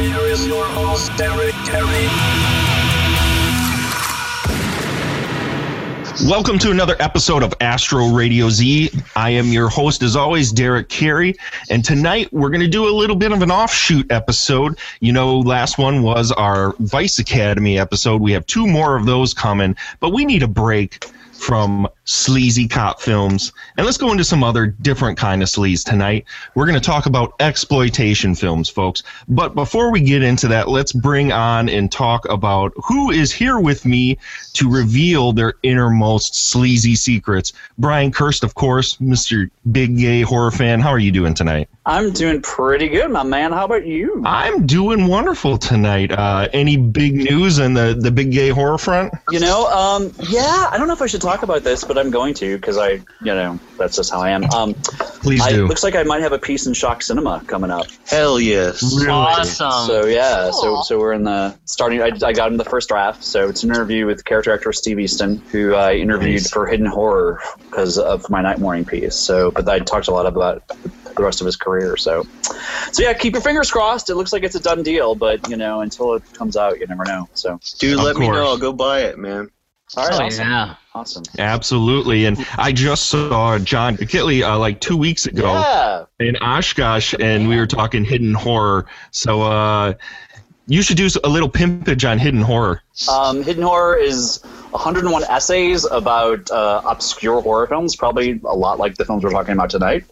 Here is your host, Derek Carey. Welcome to another episode of Astro Radio Z. I am your host, as always, Derek Carey. And tonight we're going to do a little bit of an offshoot episode. You know, last one was our Vice Academy episode. We have two more of those coming, but we need a break from sleazy cop films. And let's go into some other different kind of sleaze tonight. We're going to talk about exploitation films, folks. But before we get into that, let's bring on and talk about who is here with me to reveal their innermost sleazy secrets. Brian Kirst, of course, Mr. Big Gay Horror fan. How are you doing tonight? I'm doing pretty good, my man. How about you? I'm doing wonderful tonight. Uh, any big news in the, the Big Gay Horror front? You know, um, yeah, I don't know if I should talk about this, but I'm going to because I, you know, that's just how I am. Um, Please I, do. looks like I might have a piece in Shock Cinema coming up. Hell yes. Awesome. So yeah, so so we're in the starting. I, I got him the first draft. So it's an interview with character actor Steve Eastin, who I interviewed Nice. for Hidden Horror because of my Night Warning piece. So, but I talked a lot about the rest of his career. So, so yeah, keep your fingers crossed. It looks like it's a done deal, but you know, until it comes out, you never know. So, Dude, Of let me know. I'll go buy it, man. All right, Oh, awesome, yeah. awesome. Absolutely. And I just saw John Kitley uh, like two weeks ago. Yeah, in Oshkosh, and we were talking hidden horror. So uh, you should do a little pimpage on hidden horror. um, Hidden Horror is 101 essays about uh, obscure horror films, probably a lot like the films we're talking about tonight.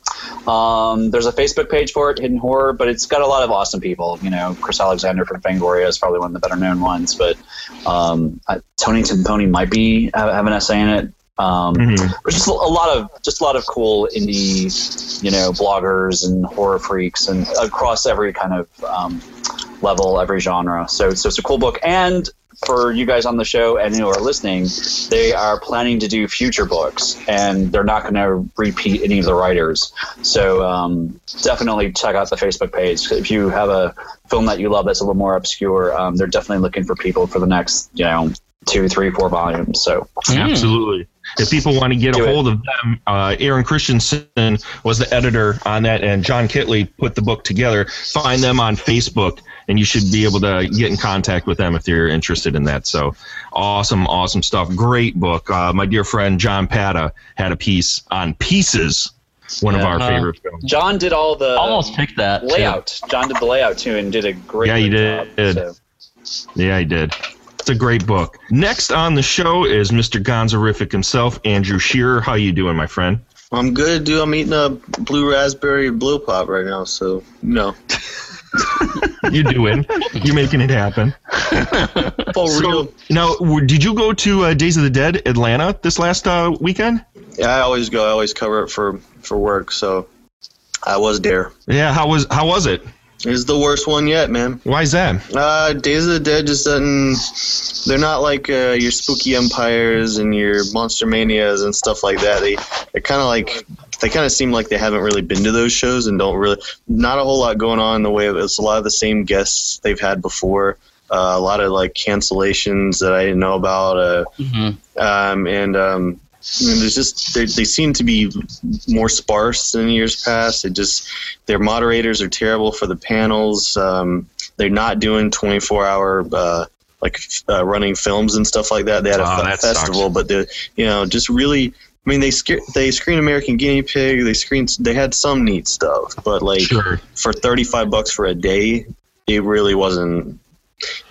Um, there's a Facebook page for it, Hidden Horror, but it's got a lot of awesome people. You know, Chris Alexander from Fangoria is probably one of the better known ones, but um, uh, Tony Timpone might be have, have an essay in it. Um, Mhm. There's just a lot of just a lot of cool indie, you know, bloggers and horror freaks, and across every kind of um, level, every genre. So, so it's a cool book. And for you guys on the show and who are listening, they are planning to do future books, and they're not going to repeat any of the writers. So, um, definitely check out the Facebook page if you have a film that you love that's a little more obscure. Um, they're definitely looking for people for the next, you know, two, three, four volumes. So, Absolutely. If people want to get Do a it. hold of them, uh, Aaron Christensen was the editor on that, and John Kitley put the book together. Find them on Facebook, and you should be able to get in contact with them if you're interested in that. So awesome, awesome stuff. Great book. Uh, my dear friend John Pata had a piece on Pieces, one of our Uh, favorite films. John did all the Almost picked that. too. layout. John did the layout too, and did a great, job. Yeah, he did. job. So. Yeah, he did. It's a great book. Next on the show is Mr. Gonzorific himself, Andrew Shearer. How you doing, my friend? I'm good, dude. I'm eating a blue raspberry blue pop right now, so you know. You doing? You're making it happen. For So, real. now, did you go to uh, Days of the Dead Atlanta this last uh, weekend? Yeah, I always go. I always cover it for for work, so I was there. Yeah. How was How was it? It's the worst one yet, man. Why is that? Uh, Days of the Dead just doesn't. They're not like uh, your spooky empires and your monster manias and stuff like that. They they're kind of like they kind of seem like they haven't really been to those shows and don't really not a whole lot going on in the way of it's a lot of the same guests they've had before. Uh, a lot of like cancellations that I didn't know about. Uh, Mhm. um, and um, I mean, there's just they, they seem to be more sparse than years past. It just their moderators are terrible for the panels. Um, they're not doing 24 hour uh, like uh, running films and stuff like that. They had a Oh, fe- that sucks. festival, but they you know just really. I mean, they sca- they screen American Guinea Pig. They screened. They had some neat stuff, but like Sure. for 35 bucks for a day, it really wasn't.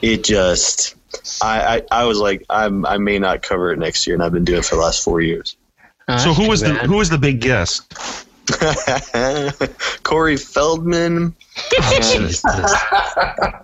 It just. I, I, I was like I'm, I may not cover it next year, and I've been doing it for the last four years. Oh, so who too was the. Who was the big guest? Corey Feldman Jesus.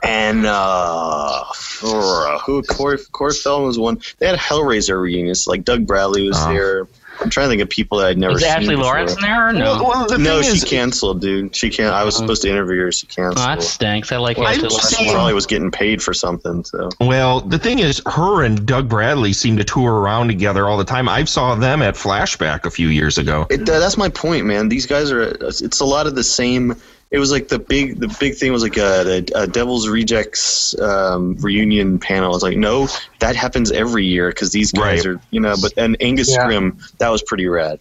and uh, who Corey Corey Feldman was one. They had a Hellraiser reunion. So like Doug Bradley was Oh. there. I'm trying to think of people that I'd never Was seen. Ashley before. Lawrence in there or no? Well, well, the No, she is, canceled, dude. She can't. I was uh, supposed to interview her. She Oh, canceled. that stinks. I like Well, Ashley Lawrence. She probably was getting paid for something. So Well, the thing is, her and Doug Bradley seem to tour around together all the time. I saw them at Flashback a few years ago. it, that's my point, man. These guys are. It's a lot of the same. It was like the big, the big thing was like a, the a Devil's Rejects um, reunion panel. It's like, no, that happens every year because these guys Right. are, you know. But and Angus Yeah. Scrimm, that was pretty rad.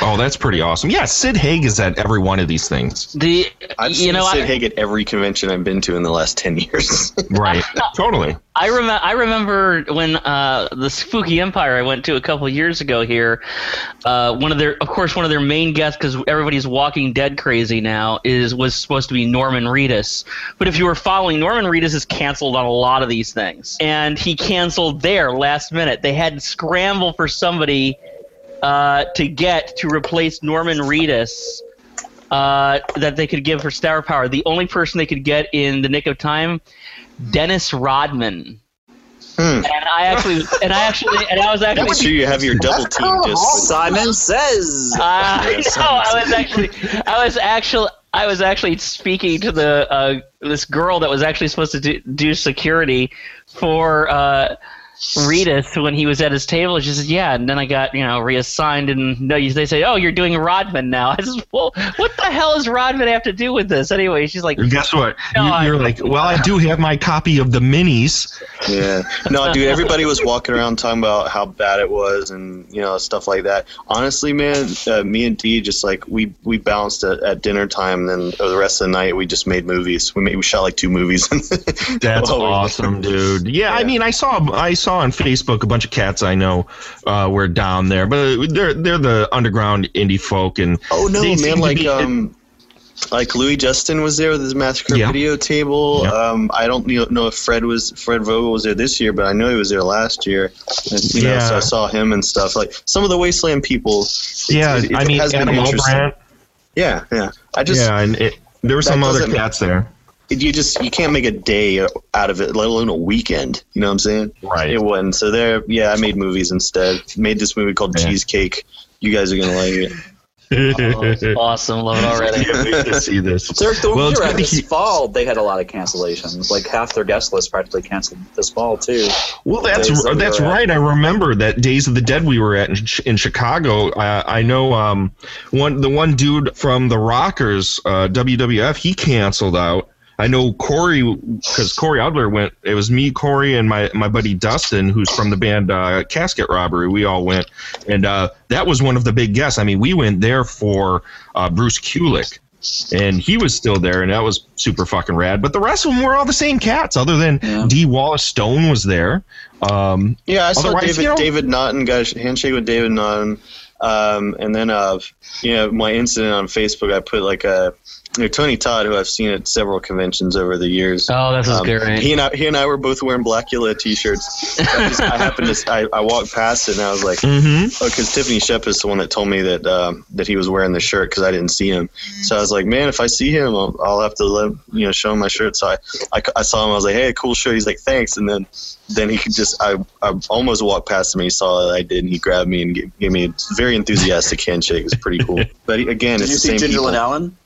Oh, that's pretty awesome. Yeah, Sid Haig is at every one of these things. The I've you seen know Sid I, Haig at every convention I've been to in the last ten years. Right. totally. I remember I remember when uh, the Spooky Empire I went to a couple years ago here. Uh, one of their, of course, one of their main guests because everybody's Walking Dead crazy now is was supposed to be Norman Reedus. But if you were following, Norman Reedus is canceled on a lot of these things, and he canceled there last minute. They had to scramble for somebody uh, to get to replace Norman Reedus. Uh, that they could give for Star Power. The only person they could get in the nick of time, Dennis Rodman. Hmm. And I actually, and I actually, and I was Make actually, sure you have your double team just. Simon says. uh, I know, I was actually, I was actually, I was actually speaking to the uh, this girl that was actually supposed to do, do security for uh, Reedus when he was at his table. She said, "Yeah," and then I got you know reassigned, and no, they say, "Oh, you're doing Rodman now." I said, "Well, what the hell does Rodman have to do with this?" Anyway, she's like, guess what? No, You- I- You're like, well, I do have my copy of the minis. Yeah. No, dude, everybody was walking around talking about how bad it was and, you know, stuff like that. Honestly, man, uh, me and Dee just like, we, we bounced at, at dinner time. And then the rest of the night, we just made movies. We made, we shot like two movies. That's awesome, dude. Yeah, I mean, I saw I saw on Facebook a bunch of cats I know uh, were down there, but they're they're the underground indie folk, and Oh, no, man. Like, be- um, like Louis Justin was there with his Massacre Yeah. video table. Yeah. Um, I don't know, if Fred was Fred Vogel was there this year, but I know he was there last year. And, you know, Yeah. so I saw him and stuff. Like some of the Wasteland people. yeah, it- it I mean, has been interesting. Albrandt, Yeah, yeah. I just yeah, and it, there were some other cats there. You just you can't make a day out of it, let alone a weekend. You know what I'm saying? Right. It wasn't. So there, yeah, I made movies instead. Made this movie called Yeah. Cheesecake. You guys are gonna like it. oh, "Awesome, love it already." Can't to see this. So the Well, it's year good to this hear- fall, they had a lot of cancellations. Like half their guest list practically canceled this fall too. Well, that's Days that we that's at. right. I remember that Days of the Dead we were at in, Ch- in Chicago. I, I know um, one the one dude from the Rockers, uh, WWF, he canceled out. I know Corey because Corey Adler went. It was me, Corey, and my my buddy Dustin, who's from the band uh, Casket Robbery. We all went, and uh, that was one of the big guests. I mean, we went there for uh, Bruce Kulick. And he was still there, and that was super fucking rad. But the rest of them were all the same cats, other than Yeah. Dee Wallace Stone was there. Um, Yeah, I saw Otherwise, David you know- David Naughton got a handshake with David Naughton. Um, and then uh, you know, my incident on Facebook, I put like a you know, Tony Todd, who I've seen at several conventions over the years. Oh, that's is Um, great. He and I, he and I were both wearing Blackula t-shirts. I, just, I happened to, I, I walked past it and I was like, Mm-hmm. Oh, because Tiffany Shep is the one that told me that um, that he was wearing the shirt because I didn't see him. So I was like, man, if I see him, I'll, I'll have to let you know show him my shirt. So I, I, I saw him. I was like, hey, cool shirt. He's like, thanks. And then then he could just I, I almost walked past him. and He saw that I did, and he grabbed me and gave, gave me a very enthusiastic handshake. It was pretty cool. But he- again, Did it's you the see same Ginger people. Lynn Allen?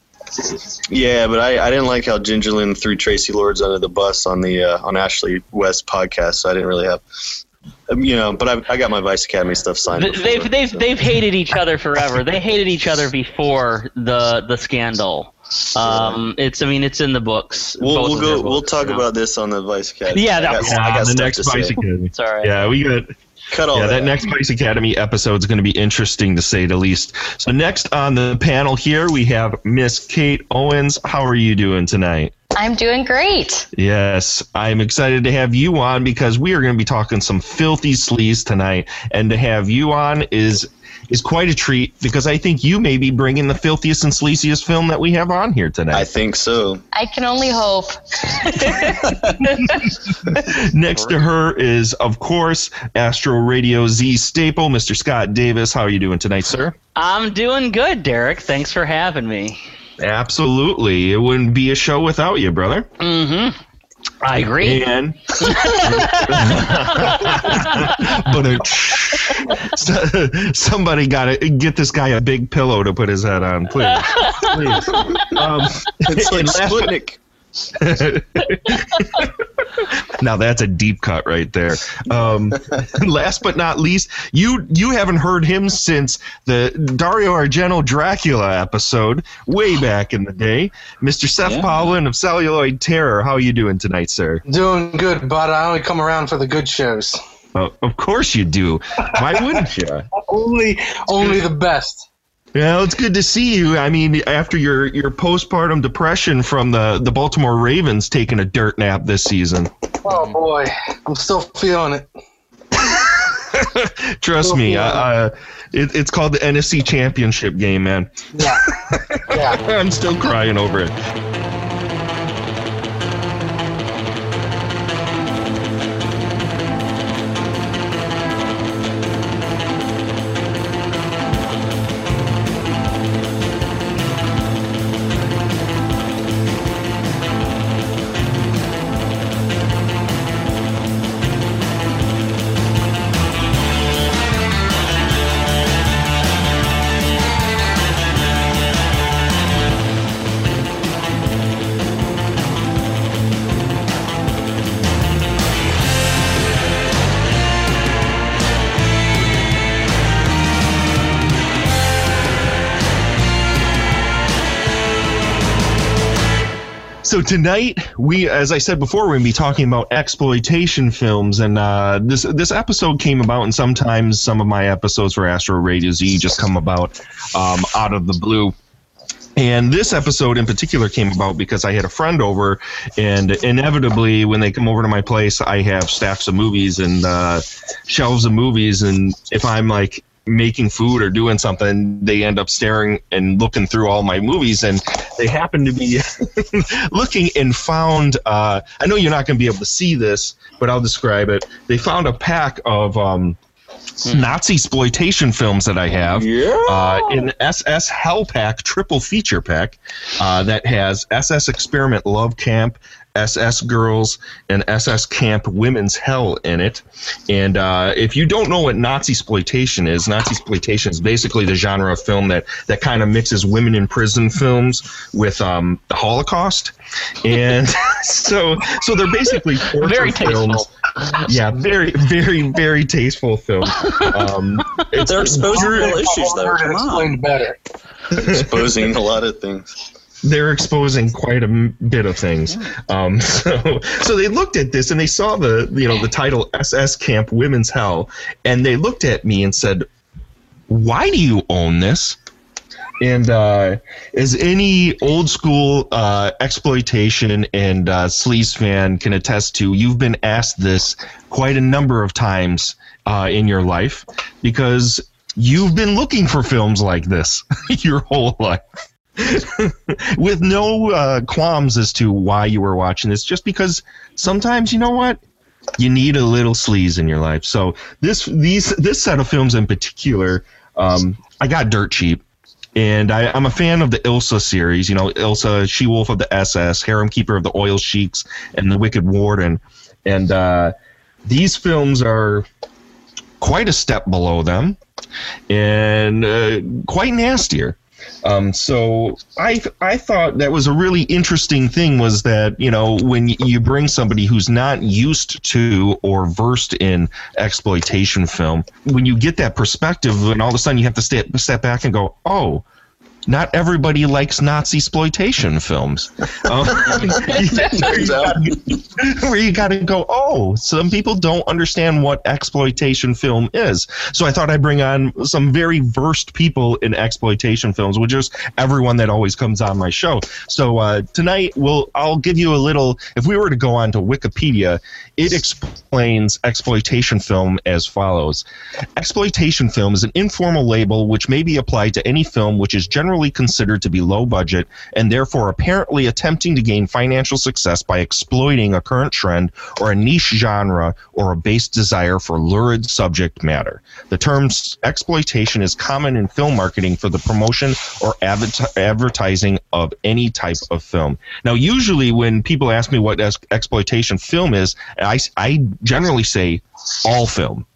Yeah, but I, I didn't like how Ginger Lynn threw Traci Lords under the bus on the uh, on Ashley West podcast. So I didn't really have. Um, you know, but I, I got my Vice Academy stuff signed. Before, They've they've so. they've hated each other forever. They hated each other before the the scandal. Um, it's I mean it's in the books. We'll, we'll of their go. We'll talk you know. about this on the Vice Academy. Yeah, I got, yeah, I got the next to Vice say. Academy. It's all right. Yeah, we got. Cut all Yeah, that that. next Vice Academy episode is going to be interesting to say the least. So next on the panel here we have Miss Kate Owens. How are you doing tonight? I'm doing great. Yes, I'm excited to have you on because we are going to be talking some filthy sleaze tonight, and to have you on is is quite a treat because I think you may be bringing the filthiest and sleaziest film that we have on here tonight. I think so. I can only hope. Next to her is, of course, Astro Radio Z staple, Mr. Scott Davis. How are you doing tonight, sir? I'm doing good, Derek. Thanks for having me. Absolutely, it wouldn't be a show without you, brother. Mm-hmm. I agree. And but So- Somebody got to get this guy a big pillow to put his head on, please. please. Um, It's like and last but- Sputnik. now that's a deep cut right there. Um, last but not least, you you haven't heard him since the Dario Argento Dracula episode way back in the day. Mr. Seth Yeah. Powlin of Celluloid Terror. How are you doing tonight, sir? Doing good, but I only come around for the good shows. Uh, of course you do. Why wouldn't you? Only, only the best. Well, it's good to see you. I mean, after your, your postpartum depression from the, the Baltimore Ravens taking a dirt nap this season. Oh boy, I'm still feeling it. Trust me, uh, uh, it, it's called the NFC Championship game, man. Yeah, yeah. I'm still crying over it. So tonight, we, as I said before, we're going to be talking about exploitation films, and uh, this this episode came about, and sometimes some of my episodes for Astro Radio Z just come about um, out of the blue. And this episode in particular came about because I had a friend over, and inevitably, when they come over to my place, I have stacks of movies and uh, shelves of movies. And if I'm like making food or doing something, they end up staring and looking through all my movies. And they happen to be looking and found. Uh, I know you're not going to be able to see this, but I'll describe it. They found a pack of. Um, Nazi exploitation films that I have. Yeah. Uh, in SS Hell Pack triple feature pack uh, that has SS Experiment Love Camp, SS Girls, and SS Camp Women's Hell in it. And uh, if you don't know what Nazi exploitation is, Nazi exploitation is basically the genre of film that that kind of mixes women in prison films with um, the Holocaust. And so so they're basically torture Very films. tasteful. Yeah, very, very, very tasteful films. Um, They're exposing real issues, though. Heard it Come on. explained better. exposing a lot of things. They're exposing quite a bit of things. Um, so, so they looked at this and they saw the you know the title SS Camp Women's Hell, and they looked at me and said, "Why do you own this?" And uh, as any old school uh, exploitation and uh, sleaze fan can attest to, you've been asked this quite a number of times uh, in your life because you've been looking for films like this your whole life with no uh, qualms as to why you were watching this, just because sometimes you know what you need a little sleaze in your life. So this these this set of films in particular, um, I got dirt cheap. And I, I'm a fan of the Ilsa series, you know, Ilsa, She Wolf of the SS, Harem Keeper of the Oil Sheiks, and The Wicked Warden. And uh, these films are quite a step below them and uh, quite nastier. Um, so I I thought that was a really interesting thing was that you know when you bring somebody who's not used to or versed in exploitation film, when you get that perspective, and all of a sudden you have to step step back and go, oh. Not everybody likes Nazi exploitation films. Um, where you gotta- where you got to go, oh, some people don't understand what exploitation film is. So I thought I'd bring on some very versed people in exploitation films, which is everyone that always comes on my show. So uh, tonight, we'll I'll give you a little. If we were to go on to Wikipedia, it explains exploitation film as follows: Exploitation film is an informal label which may be applied to any film which is generally considered to be low budget and therefore apparently attempting to gain financial success by exploiting a current trend or a niche genre or a base desire for lurid subject matter. The term exploitation is common in film marketing for the promotion or adver- advertising of any type of film. Now, usually when people ask me what ex- exploitation film is, I generally say all film.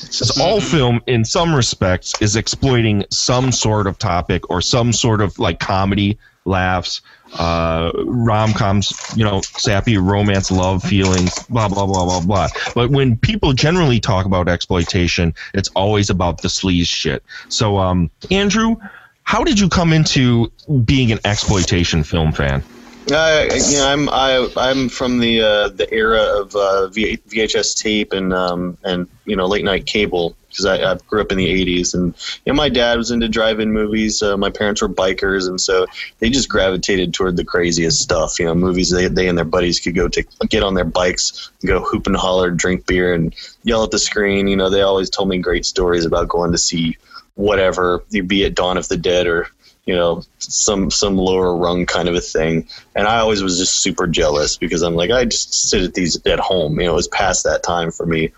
Because all film, in some respects, is exploiting some sort of topic or some sort of like comedy, laughs, uh, rom coms, you know, sappy romance, love feelings, blah, blah, blah, blah, blah. But when people generally talk about exploitation, it's always about the sleaze shit. So, um, Andrew, how did you come into being an exploitation film fan? Uh, you I'm I, I'm from the uh, the era of uh, v- VHS tape and um, and you know late night cable because I, I grew up in the '80s and you know, my dad was into drive-in movies. Uh, my parents were bikers and so they just gravitated toward the craziest stuff. You know, movies they they and their buddies could go to get on their bikes, go hoop and holler, drink beer, and yell at the screen. You know, they always told me great stories about going to see whatever, be it Dawn of the Dead or you know some some lower rung kind of a thing. And i always was just super jealous because i'm like i just sit at these at home you know it was past that time for me.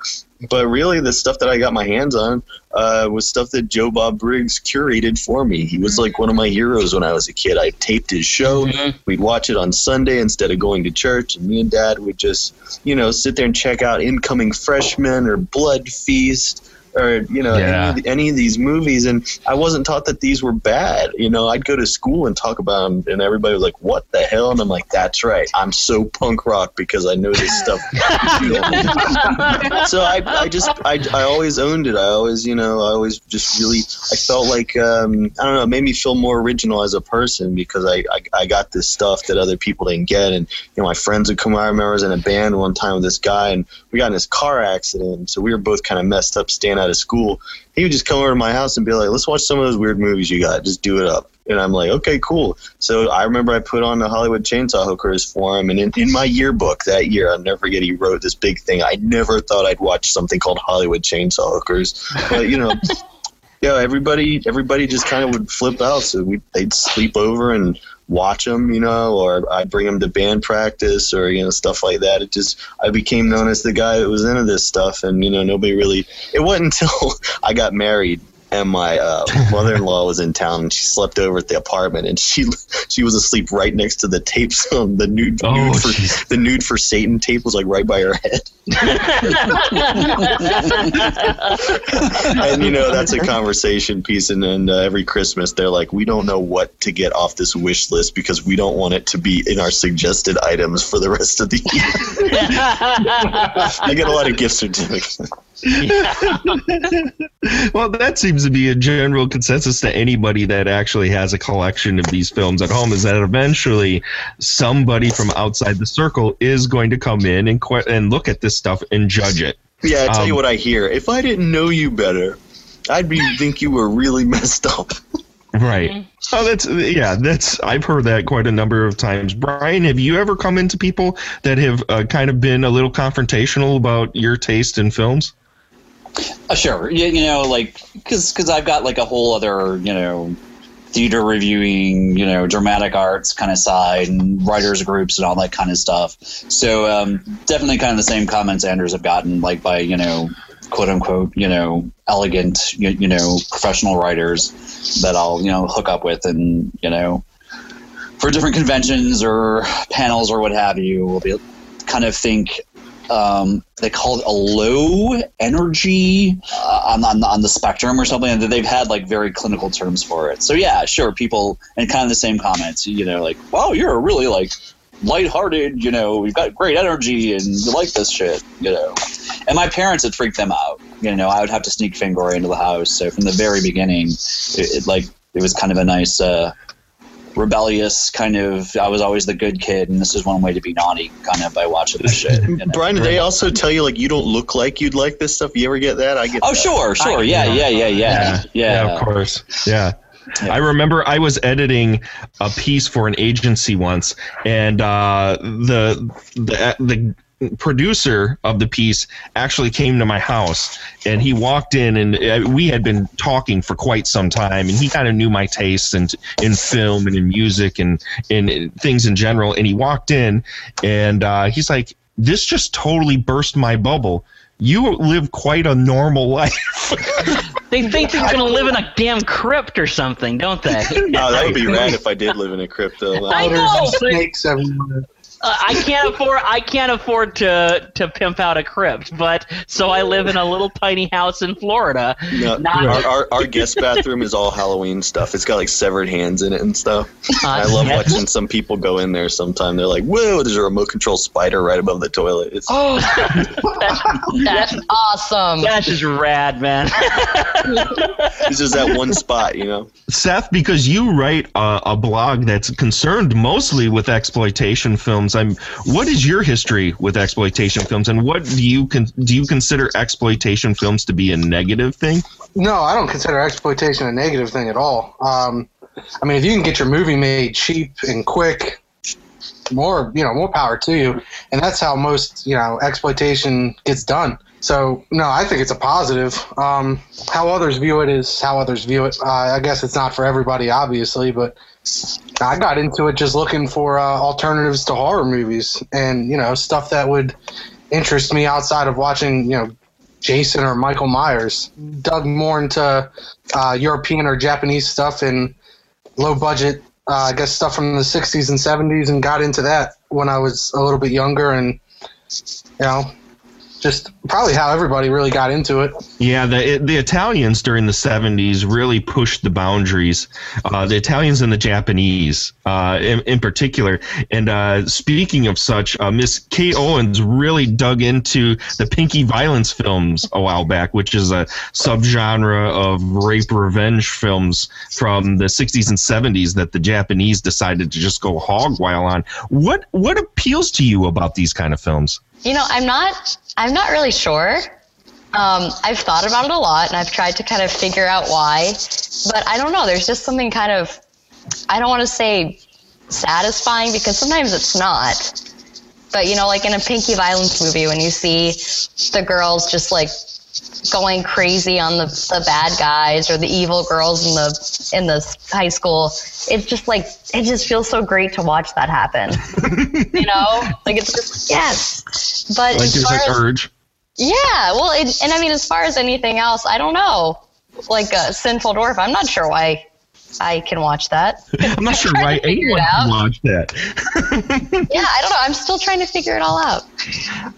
But really the stuff that i got my hands on uh, was stuff that joe bob briggs curated for me. He was like one of my heroes when i was a kid. I taped his show. We'd watch it on sunday instead of going to church. And me and dad would just you know sit there and check out incoming freshmen or blood feast or you know Yeah. any, of the, any of these movies and i wasn't taught that these were bad. You know i'd go to school and talk about them and everybody was like what the hell? And i'm like that's right. I'm so punk rock because i know this stuff. So I, I just I, I always owned it. I always you know i always just really i felt like um, i don't know it made me feel more original as a person because I, I i got this stuff that other people didn't get. And you know my friends would come out. I remember i was in a band one time with this guy and we got in this car accident. So we were both kind of messed up out of school he would just come over to my house and be like let's watch some of those weird movies you got. Just do it up. And i'm like okay cool. So i remember i put on the hollywood chainsaw hookers for him and in, in my yearbook that year i'll never forget he wrote this big thing. I never thought i'd watch something called hollywood chainsaw hookers. But you know yeah everybody everybody just kind of would flip out. So we they'd sleep over and watch them you know or i'd bring them to band practice or you know stuff like that. It just i became known as the guy that was into this stuff and you know nobody really it wasn't until i got married and my uh, mother-in-law was in town and she slept over at the apartment and she she was asleep right next to the tapes on the nude, Oh, nude for jeez. the nude for satan tape was like right by her head. And you know that's a conversation piece and then uh, every christmas they're like we don't know what to get off this wish list because we don't want it to be in our suggested items for the rest of the year. I get a lot of gift certificates. Well, that seems to be a general consensus to anybody that actually has a collection of these films at home is that eventually somebody from outside the circle is going to come in and que- and look at this stuff and judge it. yeah i tell you Um, what i hear if i didn't know you better i'd be think you were really messed up Right. Oh, that's yeah. That's I've heard that quite a number of times. Brian, have you ever come into people that have uh, kind of been a little confrontational about your taste in films? Uh, sure. You, you know, like because I've got like a whole other you know theater reviewing, you know, dramatic arts kind of side and writers groups and all that kind of stuff. So um, definitely kind of the same comments Anders have gotten, like by you know, quote unquote, you know, elegant, you, you know, professional writers that I'll you know hook up with and you know for different conventions or panels or what have you. We'll be kind of think um, they call it a low energy uh, on, on on the spectrum or something. And they've had like very clinical terms for it. So yeah, sure, people and kind of the same comments. You know, like wow, you're really like lighthearted. You know, you've got great energy and you like this shit. You know, and my parents would freak them out. You know, I would have to sneak Fangoria into the house. So from the very beginning, it, it like it was kind of a nice. Uh, rebellious kind of i was always the good kid and this is one way to be naughty kind of by watching this shit you know? brian did they also tell you like you don't look like you'd like this stuff you ever get that i get oh that. sure sure yeah yeah yeah yeah yeah, of course. Yeah. Yeah. I remember I was editing a piece for an agency once, and uh, the the the producer of the piece actually came to my house, and he walked in, and uh, we had been talking for quite some time, and he kind of knew my tastes and in film and in music and in things in general, and he walked in, and uh, he's like, "This just totally burst my bubble." You live quite a normal life. They think they're gonna live in a damn crypt or something, don't they? Oh, that would be rad if I did live in a crypto. I know, snakes everywhere. Uh, I can't afford. I can't afford to to pimp out a crypt, but so I live in a little tiny house in Florida. No, Not- our, our, our guest bathroom is all Halloween stuff. It's got like severed hands in it and stuff. Uh, I love yes. watching some people go in there sometime. They're like, whoa, there's a remote control spider right above the toilet. It's, Oh, that's awesome. That's just rad, man. it's just that one spot, you know? Seth, because you write a, a blog that's concerned mostly with exploitation films, I'm. What is your history with exploitation films, and what do you con- do you consider exploitation films to be a negative thing? No, I don't consider exploitation a negative thing at all. Um, I mean, if you can get your movie made cheap and quick, more you know, more power to you. And that's how most you know exploitation gets done. So no, I think it's a positive. Um, how others view it is how others view it. Uh, I guess it's not for everybody, obviously, but I got into it just looking for uh, alternatives to horror movies and you know stuff that would interest me outside of watching you know Jason or Michael Myers. Dug more into uh, European or Japanese stuff and low budget, uh, I guess, stuff from the 60s and 70s and got into that when I was a little bit younger and, you know, just probably how everybody really got into it. Yeah, the it, the Italians during the '70s really pushed the boundaries. Uh, the Italians and the Japanese, uh, in, in particular. And uh, speaking of such, uh, Miss Kay Owens really dug into the Pinky Violence films a while back, which is a subgenre of rape revenge films from the '60s and '70s that the Japanese decided to just go hog wild on. What what appeals to you about these kind of films? You know, I'm not. I'm not really sure. Um, I've thought about it a lot, and I've tried to kind of figure out why. But I don't know. There's just something kind of. I don't want to say satisfying because sometimes it's not. But you know, like in a Pinky Violence movie, when you see the girls just like going crazy on the, the bad guys or the evil girls in the in the high school, it's just like it just feels so great to watch that happen. you know, like it's just yes. But Like as far an as, urge. yeah, well, it, and I mean, as far as anything else, I don't know. Like a Sinful Dwarf, I'm not sure why I can watch that. I'm not sure why anyone can watch that. yeah, I don't know. I'm still trying to figure it all out.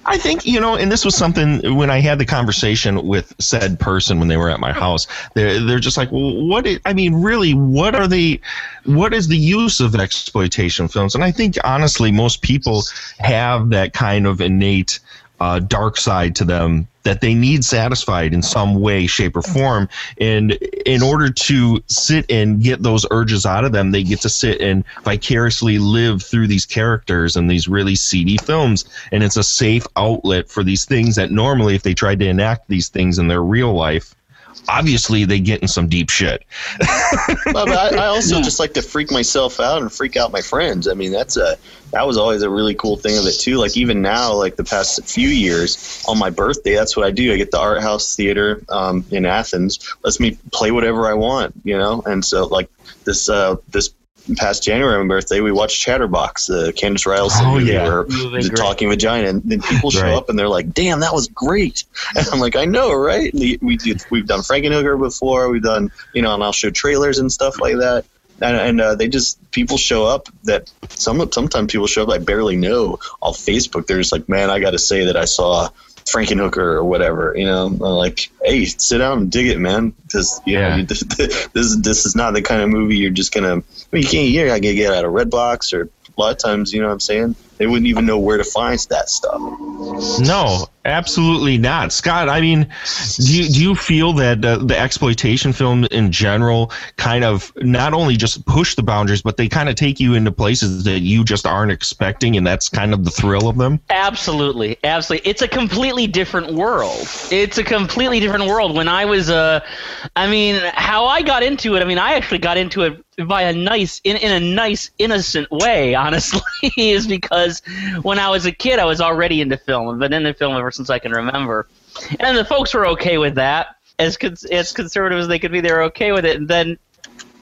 I think you know, and this was something when I had the conversation with said person when they were at my house. They're they're just like, well, what? Is, I mean, really, what are the, What is the use of exploitation films? And I think honestly, most people have that kind of innate uh, dark side to them that they need satisfied in some way, shape, or form. And in order to sit and get those urges out of them, they get to sit and vicariously live through these characters and these really seedy films. And it's a safe outlet for these things that normally, if they tried to enact these things in their real life, obviously they get in some deep shit. Well, but I, I also just like to freak myself out and freak out my friends. I mean, that's a that was always a really cool thing of it too. Like even now, like the past few years, on my birthday, that's what I do. I get the Art House Theater um, in Athens. Lets me play whatever I want, you know. And so like this uh, this past January, on my birthday, we watched Chatterbox, the Candice Rialson Oh, movie, yeah. or Movie, the great. Talking Vagina, and then people show Right. up and they're like, "Damn, that was great!" And I'm like, "I know, right?" And we do, we've done Frankenhooker before, we've done you know, and I'll show trailers and stuff like that. And, and uh, they just people show up that some sometimes people show up I barely know off Facebook. They're just like, man, I got to say that I saw Frankenhooker or whatever. You know, I'm like, hey, sit down and dig it, man, because you Yeah. know this this this is not the kind of movie you're just gonna. I mean, you can't you're not gonna get out of Redbox or a lot of times, you know what I'm saying? They wouldn't even know where to find that stuff. No, absolutely not, Scott. I mean, do you, do you feel that uh, the exploitation film in general kind of not only just push the boundaries, but they kind of take you into places that you just aren't expecting, and that's kind of the thrill of them? Absolutely, absolutely. It's a completely different world. It's a completely different world. When I was, uh, I mean, how I got into it. I mean, I actually got into it by a nice, in in a nice, innocent way. Honestly, is because when I was a kid, I was already into film. I've been into film ever since I can remember, and the folks were okay with that. As cons- as conservative as they could be, they were okay with it. And then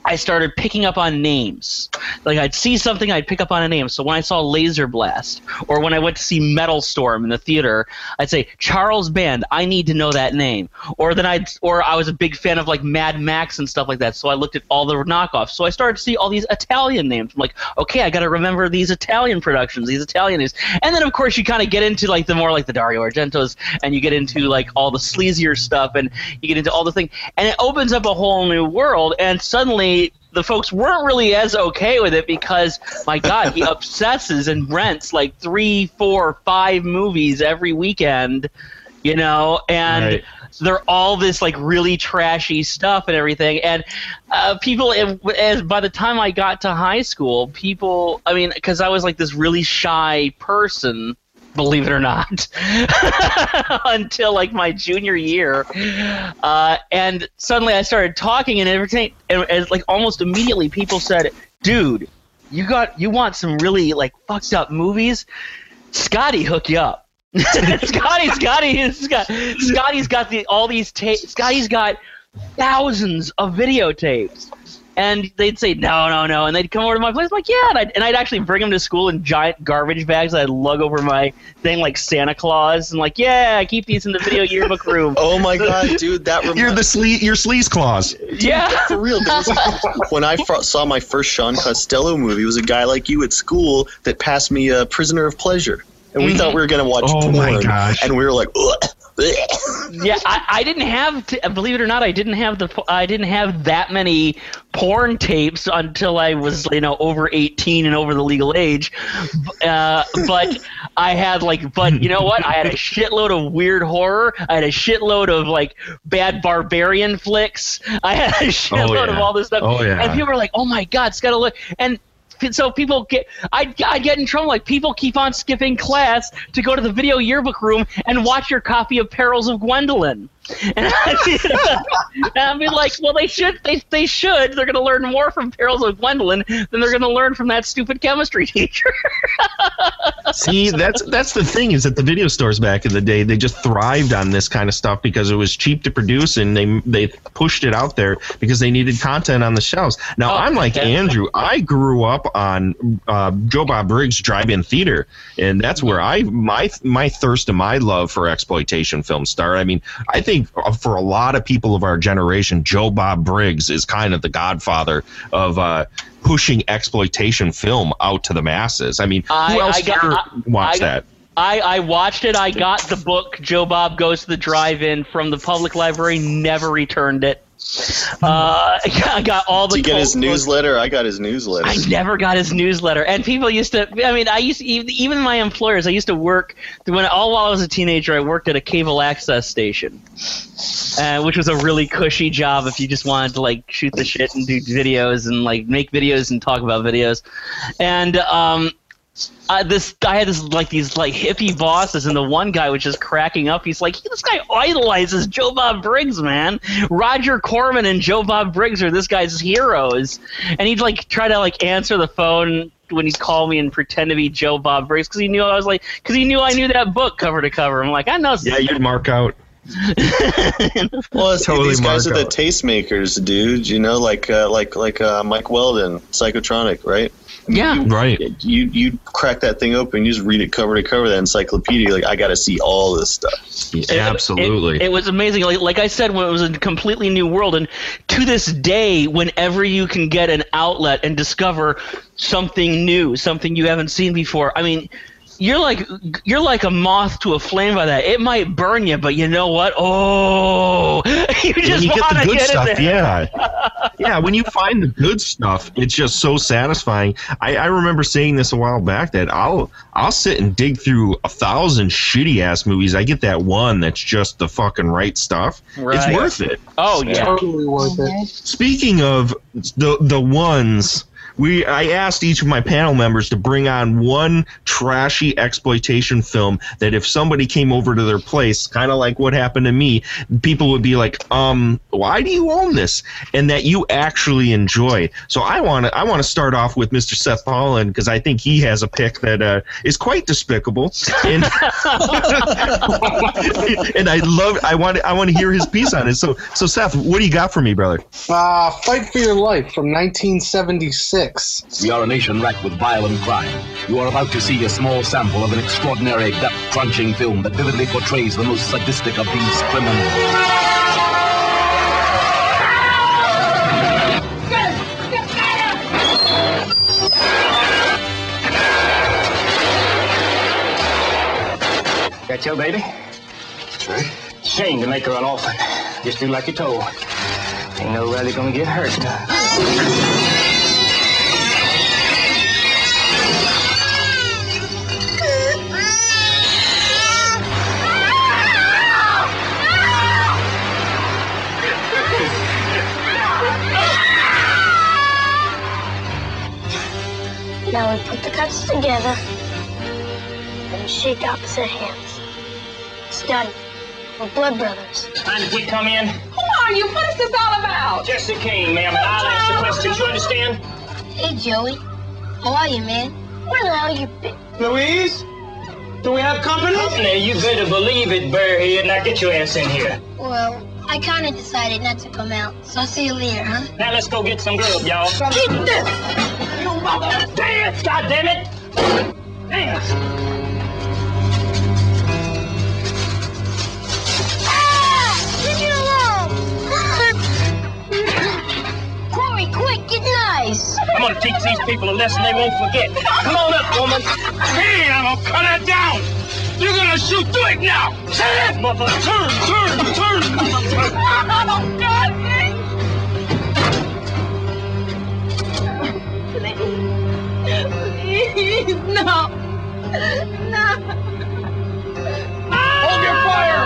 I started picking up on names. Like I'd see something, I'd pick up on a name. So when I saw Laser Blast, or when I went to see Metal Storm in the theater, I'd say Charles Band. I need to know that name. Or then I'd, or I was a big fan of like Mad Max and stuff like that. So I looked at all the knockoffs. So I started to see all these Italian names. I'm like, okay, I got to remember these Italian productions, these Italian names. And then of course you kind of get into like the more like the Dario Argentos, and you get into like all the sleazier stuff, and you get into all the thing, and it opens up a whole new world. And suddenly the folks weren't really as okay with it because my god he obsesses and rents like three four five movies every weekend you know and Right. they're all this like really trashy stuff and everything and uh, people as by the time i got to high school people i mean because i was like this really shy person believe it or not until like my junior year. Uh, and suddenly i started talking and everything and, and like almost immediately people said dude you got you want some really like fucked up movies? Scotty hook you up. Scotty scotty Scott, scotty's got the all these tapes scotty's got thousands of videotapes and they'd say no, no, no, and they'd come over to my place like yeah, and I'd, and I'd actually bring them to school in giant garbage bags. I'd lug over my thing like Santa Claus, and like yeah, I keep these in the video yearbook room. Oh my god, dude, that reminds You're the sle- your sleaze claws. yeah, for real. There was, when I fr- saw my first Sean Costello movie, it was a guy like you at school that passed me a Prisoner of Pleasure, and we thought mm-hmm. we were gonna watch Oh porn, my gosh. and we were like, Ugh, ugh." Yeah. I, I didn't have, to, believe it or not, I didn't have the, I didn't have that many porn tapes until I was you know over eighteen and over the legal age. Uh, but I had like, but you know what? I had a shitload of weird horror. I had a shitload of like bad barbarian flicks. I had a shitload of yeah. all this stuff. Oh, yeah. And people were like, "Oh my god, it's got to look." And so people get, I I get in trouble. Like people keep on skipping class to go to the video yearbook room and watch your copy of Perils of Gwendoline. And I, and I'd be like, well, they should. They, they should. They're going to learn more from Perils of Gwendoline than they're going to learn from that stupid chemistry teacher. See, that's that's the thing is that the video stores back in the day they just thrived on this kind of stuff because it was cheap to produce and they they pushed it out there because they needed content on the shelves. Now Oh, I'm like yeah. Andrew. I grew up on uh, Joe Bob Briggs Drive-In Theater, and that's where I my my thirst and my love for exploitation films started. I mean, I think for a lot of people of our generation, Joe Bob Briggs is kind of the godfather of. Uh, Pushing exploitation film out to the masses. I mean, who I- else I got- here I- watched that? I, I watched it. I got the book Joe Bob Goes to the Drive-In from the public library. Never returned it. Uh, I got all the. Did you get his books. newsletter? I got his newsletter. I never got his newsletter, and people used to. I mean, I used to, even my employers. I used to work when all while I was a teenager. I worked at a cable access station, uh, which was a really cushy job if you just wanted to like shoot the shit and do videos and like make videos and talk about videos, and um. Uh, this guy had this like these like hippie bosses, and the one guy was just cracking up. He's like, "This guy idolizes Joe Bob Briggs, man. Roger Corman and Joe Bob Briggs are this guy's heroes." And he'd like try to like answer the phone when he'd call me and pretend to be Joe Bob Briggs because he knew I was like, because he knew I knew that book cover to cover. I'm like, I know. Yeah, you'd mark out. Well, it's, Totally these guys are the tastemakers, dude. You know, like uh, like like uh, Mike Weldon, Psychotronic, right? Yeah. Right. You you crack that thing open, you just read it cover to cover, that encyclopedia. Like I got to see all this stuff. Absolutely. It, it was amazing. Like, like I said, when it was a completely new world, and to this day, whenever you can get an outlet and discover something new, something you haven't seen before, I mean, you're like you're like a moth to a flame by that. It might burn you, but you know what? Oh, you just you get the good get stuff, yeah, yeah. When you find the good stuff, it's just so satisfying. I, I remember saying this a while back that I'll I'll sit and dig through a thousand shitty ass movies. I get that one that's just the fucking right stuff. It's worth it. Oh yeah. Totally worth it. Speaking of the the ones we I asked each of my panel members to bring on one trashy exploitation film that if somebody came over to their place, kind of like what happened to me, people would be like, "Um, why do you own this?" and that you actually enjoy. So I want to I want to start off with Mr. Seth Holland because I think he has a pick that uh, is quite despicable, and and I love I want I want to hear his piece on it. So so Seth, what do you got for me, brother? Uh, Fight for Your Life from 1976. We are a nation racked with violent crime. You are about to see a small sample of an extraordinary, gut-crunching film that vividly portrays the most sadistic of these criminals. That your baby? That's right. Shame to make her an orphan. Just do like you're told. Ain't nobody gonna get hurt. Now we put the cuts together and shake opposite hands. It's done. We're blood brothers. Time to quit come in. Who are you? What is this all about? Jesse Kane, ma'am, and I'll ask the questions. You understand? Hey, Joey. How are you, man? Where the hell you been? Louise? Do we have company? Company? You better believe it, Bearhead. Now get your ass in here. Well, I kind of decided not to come out, so I'll see you later, huh? Now let's go get some grub, y'all. Keep this! Mother! Dance, goddammit! Dance! Ah! Leave me alone! Corey, quick, get nice! I'm gonna teach these people a lesson they won't forget. Come on up, woman. Hey, I'm gonna cut her down. You're gonna shoot through it now. Say it, mother. Turn, turn, turn, turn. Oh, God, please. No. No. Hold your fire.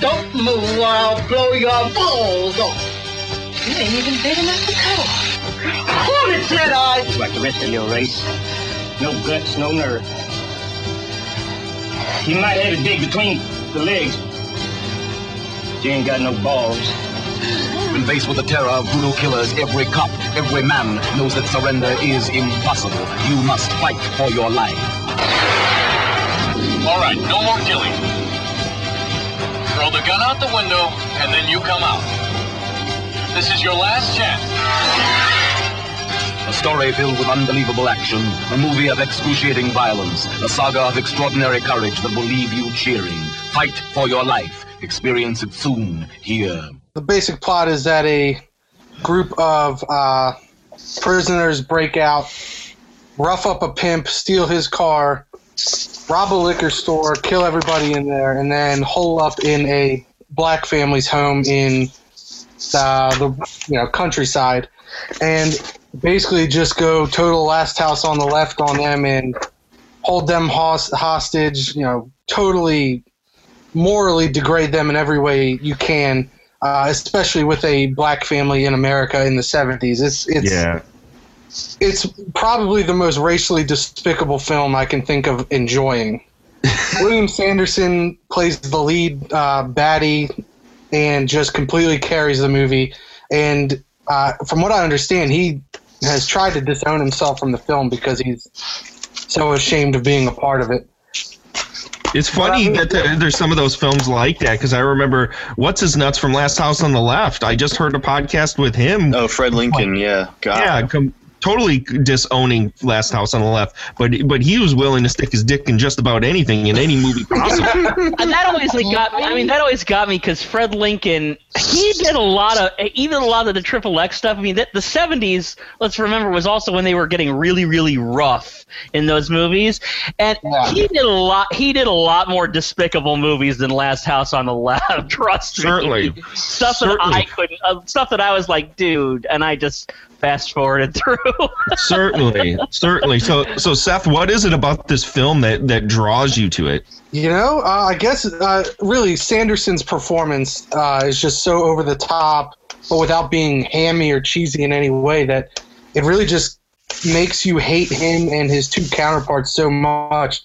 Don't move or I'll blow your balls off. You ain't even big enough to cuddle. Hold it, Jedi! Like the rest of your race. No guts, no nerve. You might have it dig between the legs. But you ain't got no balls. When faced with the terror of brutal killers, every cop, every man knows that surrender is impossible. You must fight for your life. All right, no more killing. Throw the gun out the window, and then you come out. This is your last chance. Story filled with unbelievable action, a movie of excruciating violence, a saga of extraordinary courage that will leave you cheering. Fight for your life. Experience it soon here. The basic plot is that a group of uh, prisoners break out, rough up a pimp, steal his car, rob a liquor store, kill everybody in there, and then hole up in a black family's home in uh, the you know countryside, and basically just go total last house on the left on them and hold them hos- hostage. You know, totally morally degrade them in every way you can. Uh, especially with a black family in America in the 70s. It's it's Yeah. it's probably the most racially despicable film I can think of enjoying. William Sanderson plays the lead uh, baddie and just completely carries the movie. And uh, from what I understand, he has tried to disown himself from the film because he's so ashamed of being a part of it. It's funny that there- there's some of those films like that because I remember what's his nuts from Last House on the Left. I just heard a podcast with him. Oh, Fred Lincoln. Yeah. God. Yeah, com- totally disowning Last House on the Left, but but he was willing to stick his dick in just about anything in any movie possible. And that always like, got me. I mean, that always got me because Fred Lincoln, he did a lot of, even a lot of the Triple X stuff. I mean, that the '70s, let's remember, was also when they were getting really, really rough in those movies, and he did a lot. He did a lot more despicable movies than Last House on the Left. Trust me. Certainly. stuff that I couldn't, uh, stuff that I was like, dude, and I just fast forwarded through. certainly, certainly. So, so Seth, what is it about this film that that draws you to it? You know, uh, I guess uh, really Sanderson's performance uh, is just so over the top, but without being hammy or cheesy in any way that it really just makes you hate him and his two counterparts so much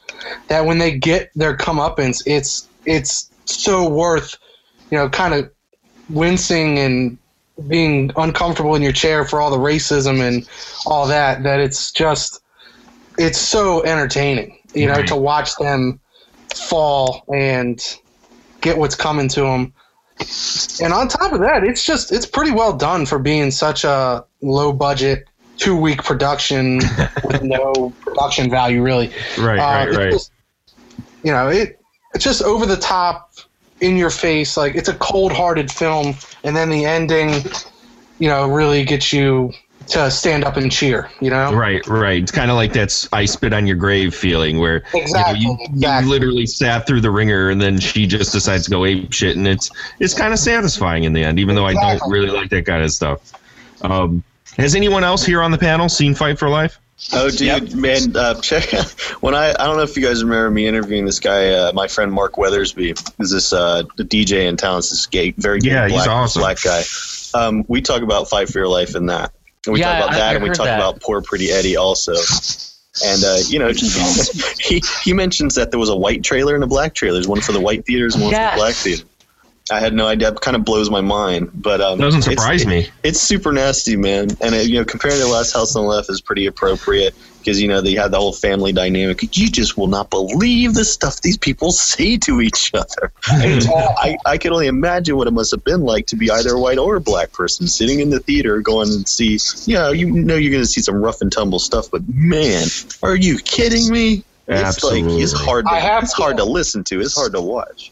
that when they get their comeuppance, it's it's so worth you know kind of wincing and being uncomfortable in your chair for all the racism and all that that it's just it's so entertaining you know Right. to watch them fall and get what's coming to them and on top of that it's just it's pretty well done for being such a low budget two week production with no production value really Right, Uh, right, right. just- you know it it's just over the top in your face like it's a cold hearted film and then the ending you know really gets you to stand up and cheer you know Right, right. It's kind of like that's "I spit on your grave" feeling, where Exactly, you, know, you, you literally sat through the ringer, and then she just decides to go ape shit, and it's it's kind of satisfying in the end, even though I don't really like that kind of stuff. Um, has anyone else here on the panel seen Fight for Life? Oh, dude, man, uh, check when I I don't know if you guys remember me interviewing this guy, uh, my friend Mark Weathersby, is this uh, the DJ in town. It's this gay, very gay Yeah, he's black, awesome. black guy. Um, we talk about Fight for Your Life in that. And we Yeah, talk about I- that, I and we talk that. about Poor Pretty Eddie also. And uh, you know, he he mentions that there was a white trailer and a black trailer. There's one for the white theaters and one for the black theater. I had no idea. It kind of blows my mind, but um, Doesn't it's- surprise it- me. It's super nasty, man. And uh, you know, comparing to Last House on the Left is pretty appropriate because you know they had the whole family dynamic. You just will not believe the stuff these people say to each other. And I, I can only imagine what it must have been like to be either a white or a black person sitting in the theater going and see. You know, you know you're going to see some rough and tumble stuff, but man, are you kidding me? It's like it's hard. To, I have it's to- hard to listen to. It's hard to watch.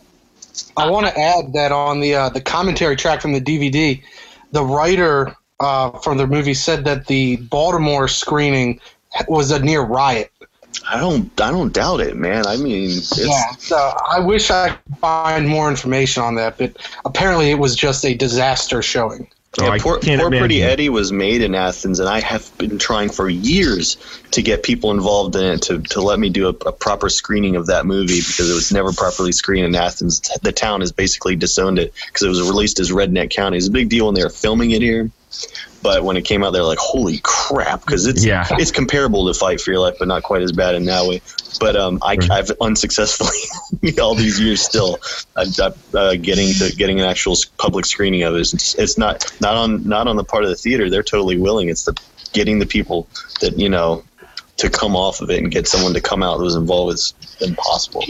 I want to add that on the uh, the commentary track from the DVD, the writer uh, from the movie said that the Baltimore screening was a near riot. I don't. I don't doubt it, man. I mean, it's, yeah, so I wish I could find more information on that, but apparently it was just a disaster showing. Oh, Yeah, poor, poor Pretty. Eddie was made in Athens, and I have been trying for years to get people involved in it to, to let me do a, a proper screening of that movie because it was never properly screened in Athens. The town has basically disowned it because it was released as Redneck County. It's a big deal when they were filming it here, but when it came out, they're like, "Holy crap!" Because it's Yeah. it's comparable to Fight for Your Life, but not quite as bad in that way. But um, I, I've unsuccessfully all these years still uh, uh, getting to getting an actual public screening of it. It's, it's not not on not on the part of the theater. They're totally willing. It's the getting the people that you know to come off of it and get someone to come out that was involved is impossible.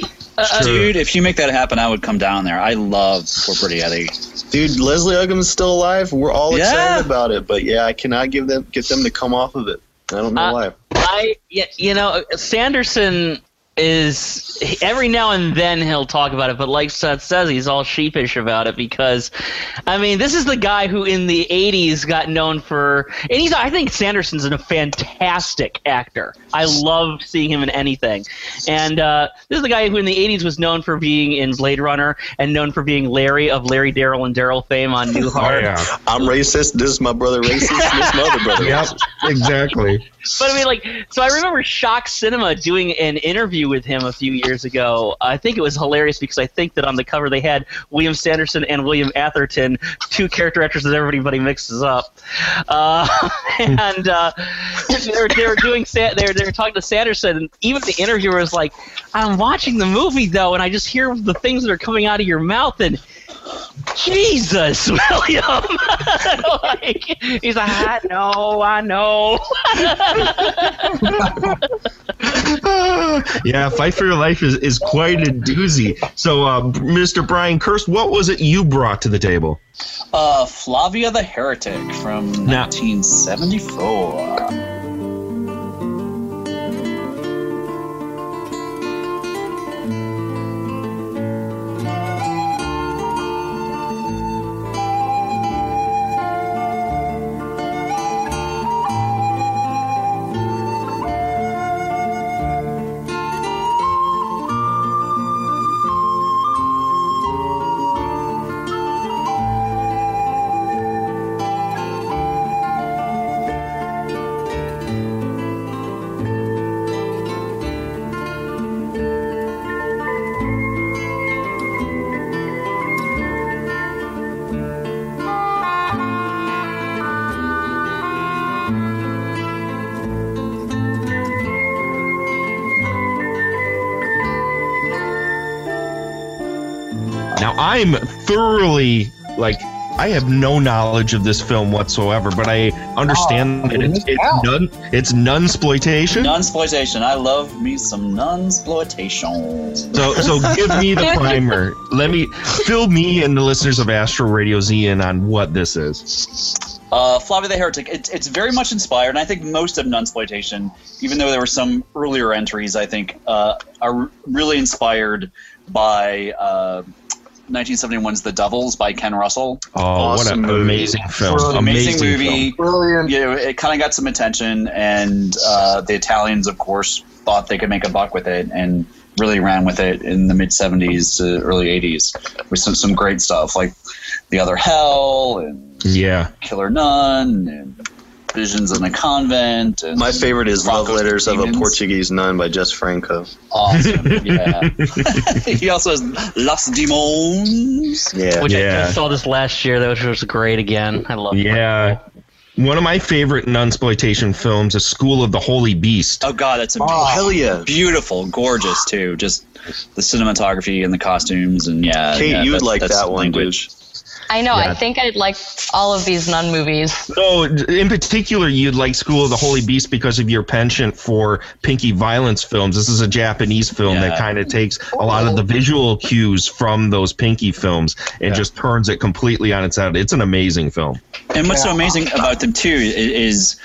Dude, if you make that happen, I would come down there. I love Poor Pretty Eddie. Dude, Leslie Uggams is still alive. We're all Yeah. excited about it, but yeah, I cannot give them get them to come off of it. I don't know Uh, why. I, y- you know, Sanderson is every now and then he'll talk about it, but like Seth says, he's all sheepish about it because, I mean, this is the guy who in the '80s got known for, and he's. I think Sanderson's a fantastic actor. I love seeing him in anything, and uh, this is the guy who in the '80s was known for being in Blade Runner and known for being Larry of Larry Daryl and Daryl fame on Newhart. I'm racist. This is my brother racist. This is my other brother Yep, racist. exactly. But I mean, like, so I remember Shock Cinema doing an interview with him a few years ago. I think it was hilarious because I think that on the cover they had William Sanderson and William Atherton, two character actors that everybody mixes up. Uh, and uh, they, were, they were doing, they were, they were talking to Sanderson, and even the interviewer was like, I'm watching the movie though, and I just hear the things that are coming out of your mouth, and Jesus, William! like, he's like, I know, I know. yeah, Fight for Your Life is, is quite a doozy. So, uh, Mr. Brian Kirst, what was it you brought to the table? Uh, Flavia the Heretic from Now- 1974. Now, I'm thoroughly like I have no knowledge of this film whatsoever, but I understand that it's it's nun it's nunsploitation. Nunsploitation. I love me some nunsploitation. So so give me the primer. Let me fill me and the listeners of Astro Radio Z in on what this is. Uh, Flavia the Heretic. It, it's very much inspired, and I think most of Nunsploitation, even though there were some earlier entries, I think uh, are really inspired by uh, 1971's The Devils by Ken Russell. Oh, what an amazing film! amazing, Amazing movie. film. Brilliant. You know, it kind of got some attention, and uh, the Italians, of course, thought they could make a buck with it, and really ran with it in the mid 70s to early 80s with some, some great stuff like The Other Hell and Yeah. Killer Nun and Visions in the Convent. And My favorite is Love Letters of a Portuguese Nun by Jess Franco. Awesome, yeah. he also has Los Demons. Yeah. Which I just saw this last year. That was, was great again. I love. That. Yeah. One of my favorite nunsploitation films is School of the Holy Beast. Oh God, that's a Oh, hell yeah. beautiful, gorgeous too. Just the cinematography and the costumes, and yeah. Kate, yeah, you'd that's- like that's that one, dude. Language. I know. Yeah. I think I'd like all of these nun movies. No, in particular, you'd like School of the Holy Beast because of your penchant for pinky violence films. This is a Japanese film that kind of takes a lot of the visual cues from those pinky films and just turns it completely on its head. It's an amazing film. And what's so amazing about them too is,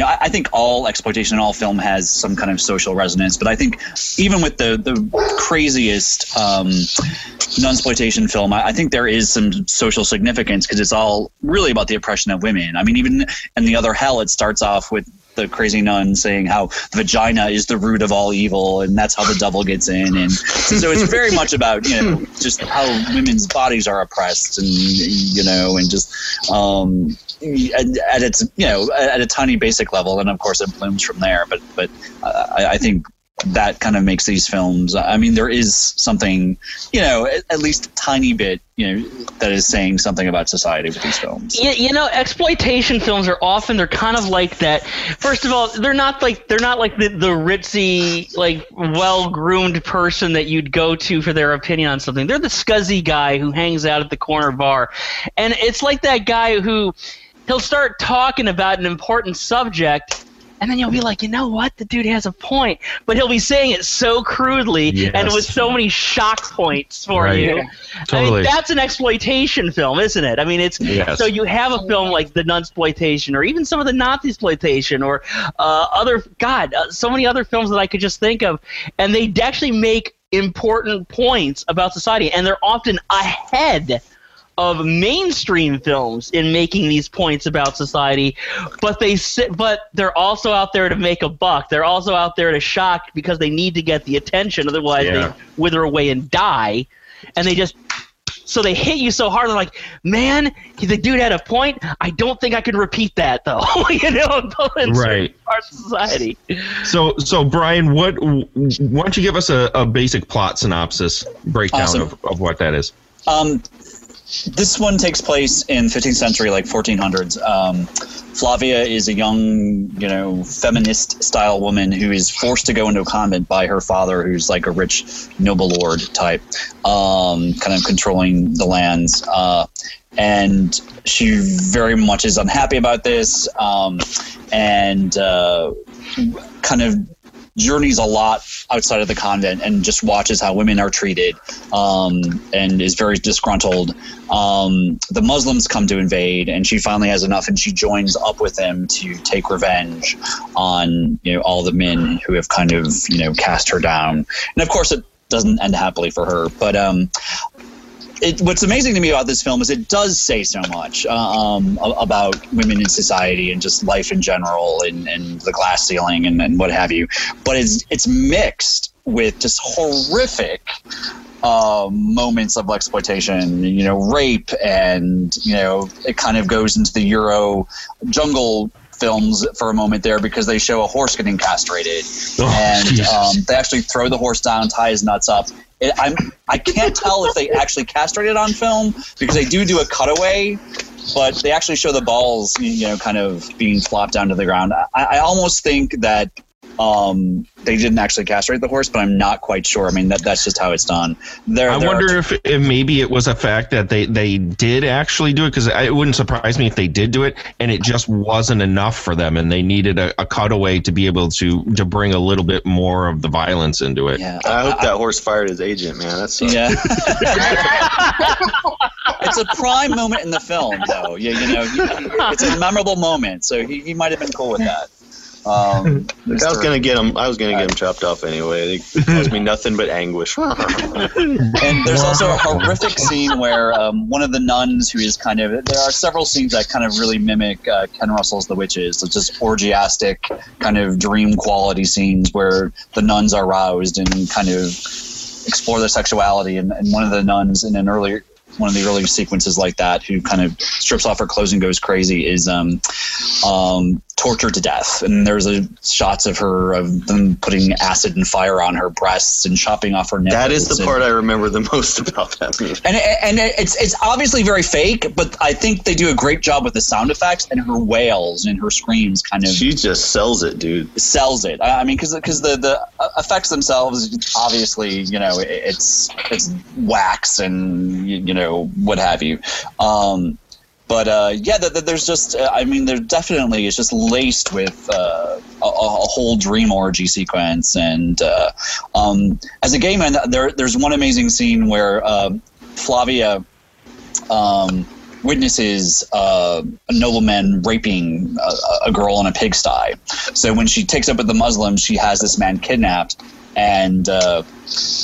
know, I, think all exploitation, and all film has some kind of social resonance. But I think even with the the craziest um, nunsploitation film, I, I think there is some social significance because it's all really about the oppression of women. I mean, even in the other hell, it starts off with the crazy nun saying how vagina is the root of all evil and that's how the devil gets in and so it's very much about you know just how women's bodies are oppressed and you know and just um at, its you know at a tiny basic level and of course it blooms from there but but uh, I, I think that kind of makes these films i mean there is something you know at, at least a tiny bit you know that is saying something about society with these films You, you know, exploitation films are often they're kind of like that. First of all, they're not like they're not like the, the ritzy, like well groomed person that you'd go to for their opinion on something. They're the scuzzy guy who hangs out at the corner bar, and it's like that guy who he'll start talking about an important subject. And then you'll be like, you know what? The dude has a point. But he'll be saying it so crudely and with so many shock points for Right. you. I Totally. mean, that's an exploitation film, isn't it? I mean, it's Yes. so you have a film like the Nunsploitation, or even some of the Nazi exploitation, or uh, other God, uh, so many other films that I could just think of, and they actually make important points about society, and they're often ahead of mainstream films in making these points about society, but they sit, but they're also out there to make a buck. They're also out there to shock because they need to get the attention. Otherwise, Yeah. they wither away and die. And they just so they hit you so hard. They're like, man, the dude had a point. I don't think I can repeat that though. you know, in certain Right. parts of society. So, so Brian, what? Why don't you give us a, a basic plot synopsis breakdown Awesome. of, of what that is? Um, this one takes place in 15th century, like 1400s. Um, Flavia is a young, you know, feminist style woman who is forced to go into a convent by her father, who's like a rich noble lord type, um, kind of controlling the lands. Uh, and she very much is unhappy about this, um, and uh, kind of journeys a lot outside of the convent and just watches how women are treated um, and is very disgruntled. Um, the Muslims come to invade, and she finally has enough, and she joins up with them to take revenge on you know all the men who have kind of you know cast her down. And of course, it doesn't end happily for her, but um, it, what's amazing to me about this film is it does say so much uh, um, about women in society and just life in general and, and the glass ceiling and, and what have you. But it's it's mixed with just horrific uh, moments of exploitation, you know, rape, and you know, it kind of goes into the Euro jungle films for a moment there because they show a horse getting castrated, Oh, and um, they actually throw the horse down, tie his nuts up. I'm I can't tell if they actually castrated on film because they do do a cutaway, but they actually show the balls, you know, kind of being flopped down to the ground. I, I almost think that um, they didn't actually castrate the horse, but I'm not quite sure. I mean, that, that's just how it's done. There, I there are wonder if, if maybe it was a fact that they, they did actually do it because it wouldn't surprise me if they did do it and it just wasn't enough for them and they needed a, a cutaway to be able to to bring a little bit more of the violence into it. Yeah, I hope that horse fired his agent, man. That's Yeah. it's a prime moment in the film, though. You, you know, it's a memorable moment, so he, he might have been cool with that. Um, I was gonna get him. I was gonna get him chopped off anyway. It caused me nothing but anguish. and there's also a horrific scene where um, one of the nuns who is kind of there are several scenes that kind of really mimic uh, ken russell's the witches so just orgiastic kind of dream quality scenes where the nuns are roused and kind of explore their sexuality and, and one of the nuns in an earlier one of the earlier sequences like that who kind of strips off her clothes and goes crazy is um, um, tortured to death and there's a shots of her of them putting acid and fire on her breasts and chopping off her nipples that is the and- part I remember the most about that movie. and and it's it's obviously very fake, but I think they do a great job with the sound effects and her wails and her screams. Kind of, She just sells it, dude. sells it. I mean, because because the the effects themselves, obviously, you know, it's it's wax and you, you know what have you. Um, but uh, yeah, th- th- there's just uh, I mean, there definitely is just laced with uh, a, a a whole dream orgy sequence, and uh, um, as a gay man, there there's one amazing scene where uh, Flavia um, witnesses uh, a nobleman raping a, a girl in a pigsty. So when she takes up with the Muslims, she has this man kidnapped and uh,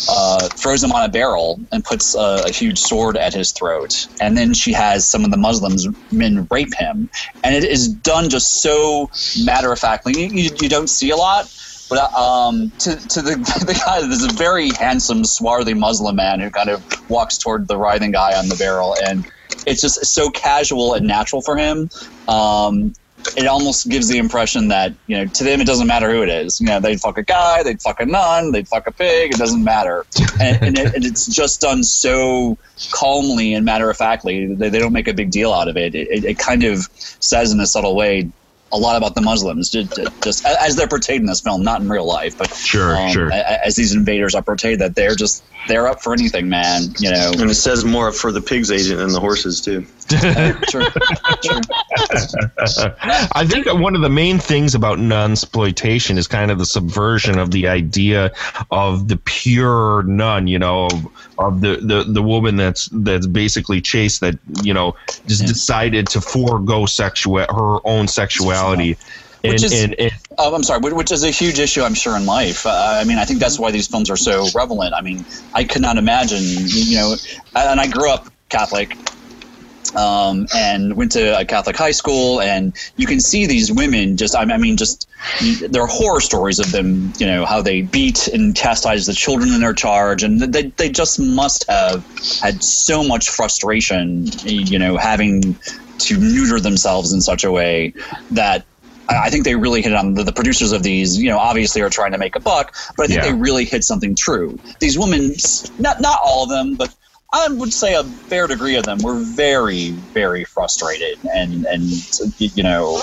uh, throws him on a barrel and puts a, a huge sword at his throat. And then she has some of the Muslims men rape him, and it is done just so matter of factly. You, you, you don't see a lot. But um, to, to the, the guy, there's a very handsome, swarthy Muslim man who kind of walks toward the writhing guy on the barrel, and it's just so casual and natural for him. Um, it almost gives the impression that you know to them it doesn't matter who it is. You know, they'd fuck a guy, they'd fuck a nun, they'd fuck a pig. It doesn't matter, and, and, it, and it's just done so calmly and matter of factly. They, they don't make a big deal out of it. It, it. it kind of says in a subtle way a lot about the Muslims, just, just as they're portrayed in this film, not in real life, but Sure, um, sure. As these invaders are portrayed, that they're just they're up for anything, man. You know, And it says more for the pig's agent than the horses too. Sure. I think that one of the main things about nunsploitation is kind of the subversion of the idea of the pure nun, you know, of, of the, the, the woman that's that's basically chaste that, you know, just decided to forego sexual her own sexuality. And, Which is- and, and Oh, I'm sorry, which is a huge issue, I'm sure, in life. Uh, I mean, I think that's why these films are so relevant. I mean, I could not imagine, you know, and I grew up Catholic um, and went to a Catholic high school, and you can see these women just, I mean, just, there are horror stories of them, you know, how they beat and chastise the children in their charge, and they, they just must have had so much frustration, you know, having to neuter themselves in such a way that I think they really hit on the, the producers of these. You know, obviously are trying to make a buck, but I think Yeah. they really hit something true. These women, not not all of them, but I would say a fair degree of them were very, very frustrated and and you know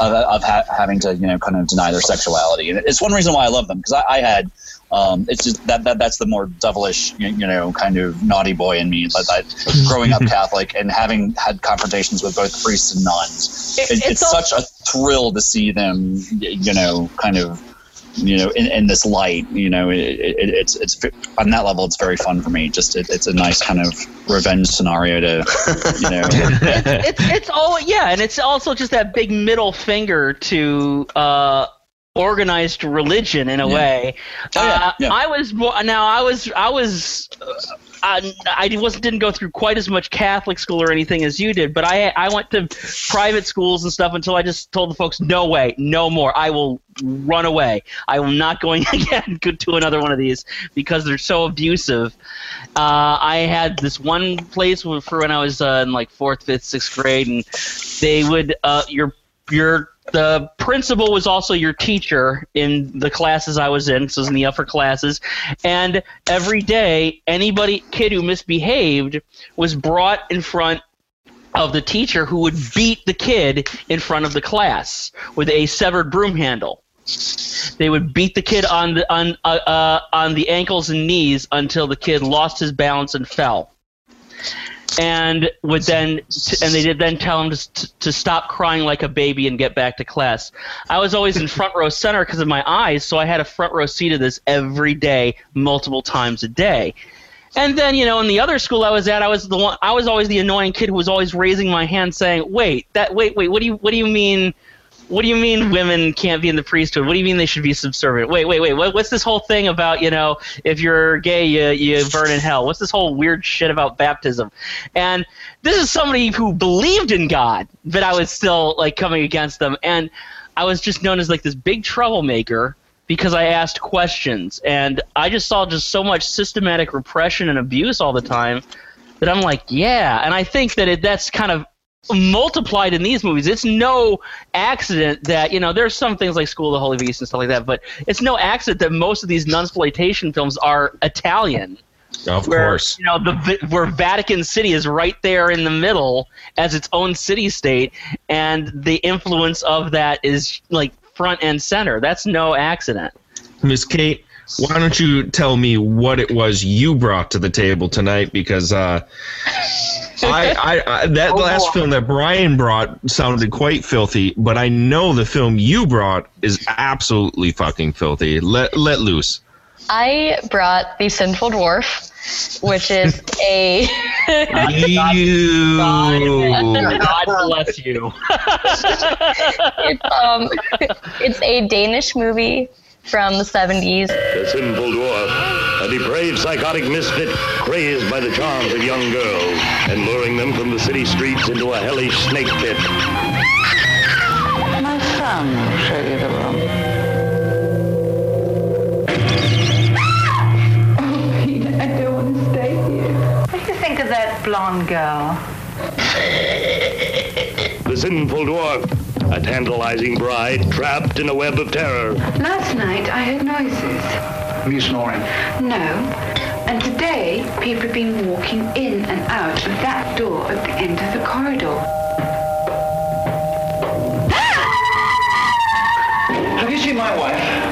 of, of ha- having to you know kind of deny their sexuality. And it's one reason why I love them because I, I had. Um, it's just that, that that's the more devilish, you, you know, kind of naughty boy in me. But that growing up Catholic and having had confrontations with both priests and nuns, It- it, it's it's al- such a thrill to see them, you know, kind of, you know, in, in this light. You know, it, it, it's it's on that level, it's very fun for me. Just it, it's a nice kind of revenge scenario to, you know. it's it's all yeah, and it's also just that big middle finger to uh, organized religion in a Yeah. way. Oh, yeah, uh, yeah. I was now. I was I was. Uh, I, I wasn't didn't go through quite as much Catholic school or anything as you did, but I I went to private schools and stuff until I just told the folks, no way, no more. I will run away. I am not going again go to another one of these because they're so abusive. Uh, I had this one place for when I was uh, in like fourth, fifth, sixth grade, and they would uh, your your the principal was also your teacher in the classes I was in. It was in the upper classes, and every day anybody kid who misbehaved was brought in front of the teacher who would beat the kid in front of the class with a severed broom handle. They would beat the kid on the on uh, uh, on the ankles and knees until the kid lost his balance and fell. And would then, and they did then tell him to, to stop crying like a baby and get back to class. I was always in front row center because of my eyes, so I had a front row seat of this every day, multiple times a day. And then, you know, in the other school I was at, I was the one. I was always the annoying kid who was always raising my hand, saying, "Wait, that wait, wait. What do you what do you mean? What do you mean women can't be in the priesthood? What do you mean they should be subservient? Wait, wait, wait. What, what's this whole thing about? You know, if you're gay, you you burn in hell. What's this whole weird shit about baptism? And this is somebody who believed in God, but I was still like coming against them, and I was just known as like this big troublemaker because I asked questions, and I just saw just so much systematic repression and abuse all the time that I'm like, yeah. And I think that it, that's kind of multiplied in these movies. It's no accident that you know there's some things like School of the Holy Beast and stuff like that, but it's no accident that most of these nunsploitation films are Italian. Of where, course. you know the where Vatican City is right there in the middle as its own city state, and the influence of that is like front and center. That's no accident. Miss Kate, why don't you tell me what it was you brought to the table tonight? Because uh, I, I, I that last film that Brian brought sounded quite filthy, but I know the film you brought is absolutely fucking filthy. Let let loose. I brought The Sinful Dwarf, which is a. You. God bless you. it's, um, it's a Danish movie from the 70s. The sinful dwarf, a depraved psychotic misfit crazed by the charms of young girls and luring them from the city streets into a hellish snake pit. My son will show you the room. Oh, Peter, I don't want to stay here. What do you think of that blonde girl? The sinful dwarf, a tantalizing bride trapped in a web of terror. Last night I heard noises. Are you snoring? No. And today people have been walking in and out of that door at the end of the corridor. Have you seen my wife?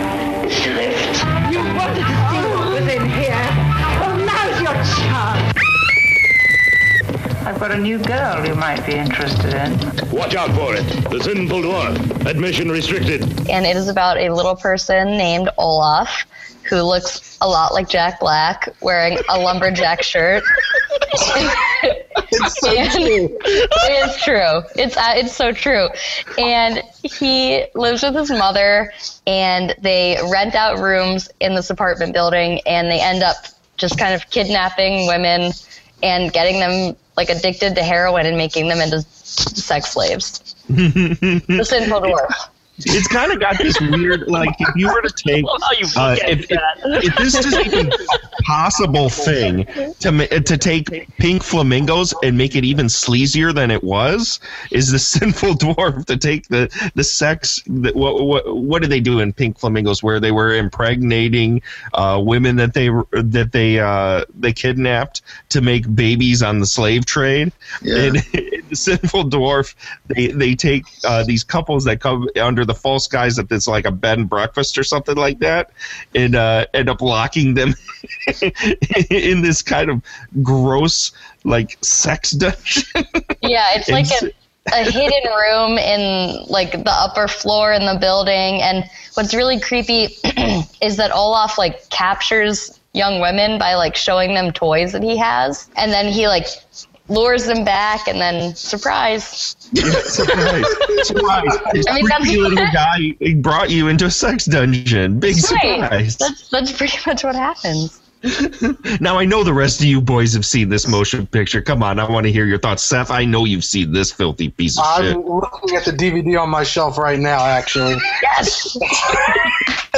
Got a new girl you might be interested in. Watch out for it. The sinful dwarf. Admission restricted. And it is about a little person named Olaf who looks a lot like Jack Black wearing a lumberjack shirt. It's so And- true. it is true. It's uh, it's so true. And he lives with his mother, and they rent out rooms in this apartment building, and they end up just kind of kidnapping women and getting them like addicted to heroin and making them into sex slaves. The sinful dwarf. It's kind of got this weird, like, if you were to take, Love you uh, if, if, that. if this is even a possible thing to to take pink flamingos and make it even sleazier than it was, is the sinful dwarf to take the the sex. That, what, what what did they do in pink flamingos? Where they were impregnating uh, women that they that they uh, they kidnapped to make babies on the slave trade. Yeah. And in the sinful dwarf, they they take uh, these couples that come under the false guys that it's like a bed and breakfast or something like that, and uh, end up locking them in this kind of gross like sex dungeon. Yeah, it's like a, a hidden room in like the upper floor in the building. And what's really creepy is that Olaf like captures young women by like showing them toys that he has, and then he like lures them back, and then surprise. surprise! Surprise! This I mean, that's- creepy little guy he brought you into a sex dungeon. Big Right. surprise! That's that's pretty much what happens. Now I know the rest of you boys have seen this motion picture. Come on, I want to hear your thoughts, Seth. I know you've seen this filthy piece of shit. I'm looking at the DVD on my shelf right now. Actually, Yes.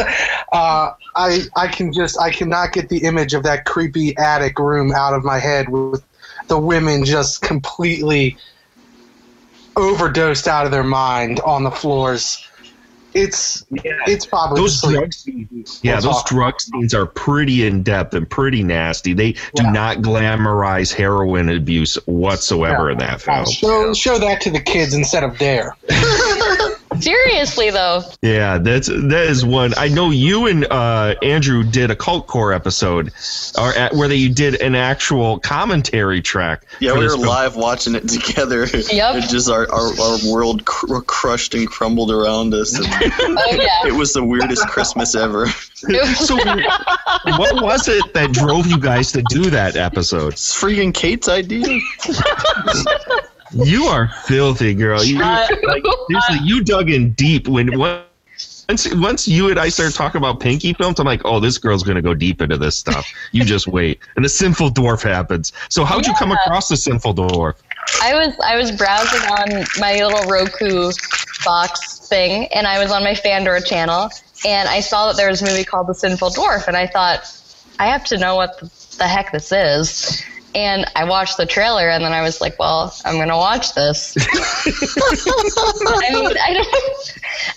uh, I I can just I cannot get the image of that creepy attic room out of my head with the women just completely overdosed out of their mind on the floors. It's it's probably Those sleep. drug scenes, yeah, those talk. drug scenes are pretty in depth and pretty nasty. They do not glamorize heroin abuse whatsoever in that film. Show show that to the kids instead of Dare. Seriously though, Yeah, that's that is one. I know you and uh, Andrew did a cult core episode, or at, where they did an actual commentary track. Yeah, we were film. live watching it together. Yep. It just our, our, our world cr- crushed and crumbled around us. and oh yeah. It was the weirdest Christmas ever. So, what was it that drove you guys to do that episode? It's freaking Kate's idea. You are filthy, girl. You, Uh, like, seriously, you dug in deep when once once you and I started talking about Pinky films. I'm like, oh, this girl's gonna go deep into this stuff. You just wait, and the Sinful Dwarf happens. So, how'd you come across the Sinful Dwarf? I was I was browsing on my little Roku box thing, and I was on my Fandor channel, and I saw that there was a movie called The Sinful Dwarf, and I thought I have to know what the heck this is. And I watched the trailer, and then I was like, "Well, I'm gonna watch this." I mean, I.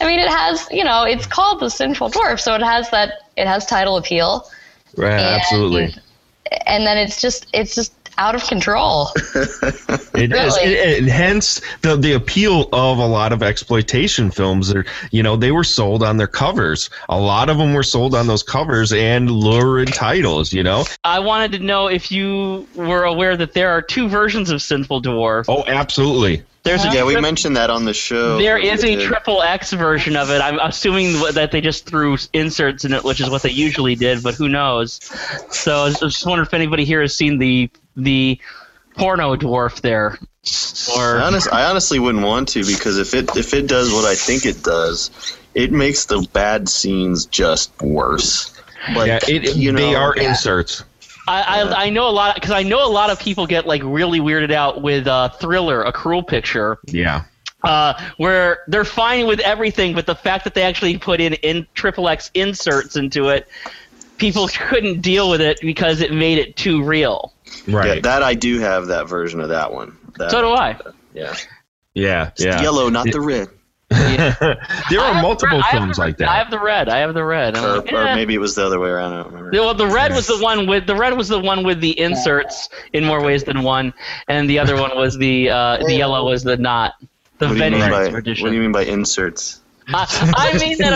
I mean, it has you know, it's called The Sinful Dwarf, so it has that it has title appeal, Right, absolutely. and then it's just it's just out of control. It is, Really? and- and hence the the appeal of a lot of exploitation films. Are you know they were sold on their covers. A lot of them were sold on those covers and lurid titles. You know. I wanted to know if you were aware that there are two versions of Sinful Dwarf. Oh, absolutely. There's a yeah, we mentioned that on the show. There is a did. triple X version of it. I'm assuming that they just threw inserts in it, which is what they usually did, but who knows? So I was just wondering if anybody here has seen the the porno dwarf there, or I, honest, I honestly wouldn't want to because if it if it does what I think it does, it makes the bad scenes just worse. Like, yeah, it, you know, they are inserts. I, I I know a lot because I know a lot of people get like really weirded out with uh, Thriller, a cruel picture. Yeah. uh, where they're fine with everything, but the fact that they actually put in in triple X inserts into it, people couldn't deal with it because it made it too real. Right. Yeah, that I do have that version of that one. That, So do I. Yeah. Yeah. Yeah. Yellow, not the red. there are multiple I have films the- like that. I have the red. I have the red. Or, like, or eh. maybe it was the other way around. I don't remember. Well, the red was the one with the red was the one with the inserts in more ways than one, and the other one was the uh, the yellow was the not the What do, by, vengeance what do you mean by inserts? I, I mean that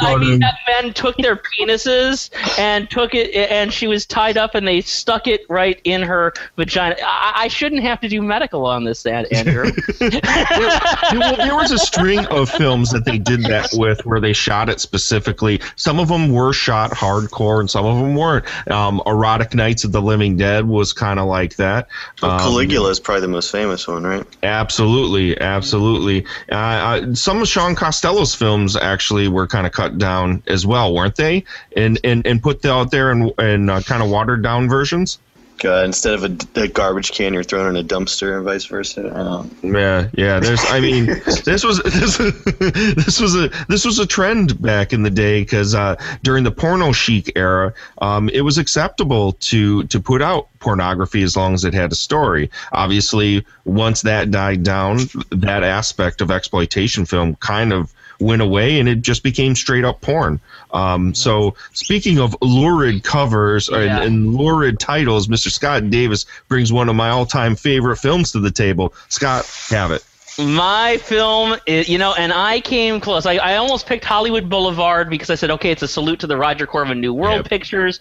I mean that men took their penises and took it, and she was tied up, and they stuck it right in her vagina. I, I shouldn't have to do medical on this, An- Andrew. there, there was a string of films that they did that with where they shot it specifically. Some of them were shot hardcore and some of them weren't. Um, Erotic Nights of the Living Dead was kind of like that. Well, Um, Caligula is probably the most famous one, right? Absolutely, absolutely. Uh, uh, some of Sean Costello's films actually were kind of cut down as well, weren't they? And and, and put out there in, in uh, kind of watered down versions. Uh, instead of a, a garbage can, you're thrown in a dumpster, and vice versa. Yeah, yeah. There's, I mean, this was this, this was a this was a trend back in the day because uh, during the porno chic era, um, it was acceptable to to put out pornography as long as it had a story. Obviously, once that died down, that aspect of exploitation film kind of went away and it just became straight up porn. Um, so speaking of lurid covers and, Yeah. and lurid titles, Mr. Scott Davis brings one of my all time favorite films to the table. Scott, have it. My film, is, you know, and I came close. I, I almost picked Hollywood Boulevard because I said, okay, it's a salute to the Roger Corman New World Yep. pictures.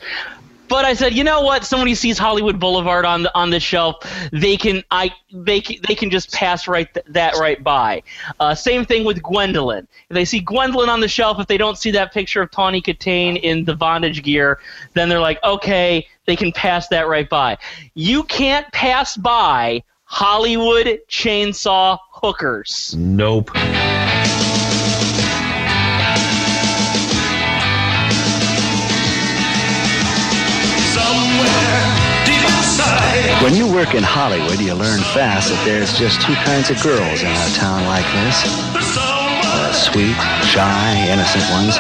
But I said, you know what? Somebody sees Hollywood Boulevard on the on the shelf, they can I they can, they can just pass right th- that right by. Uh, same thing with Gwendoline. If they see Gwendoline on the shelf, if they don't see that picture of Tawny Kitaen in the bondage gear, then they're like, okay, they can pass that right by. You can't pass by Hollywood chainsaw hookers. Nope. When you work in Hollywood, you learn fast that there's just two kinds of girls in a town like this. The sweet, shy, innocent ones.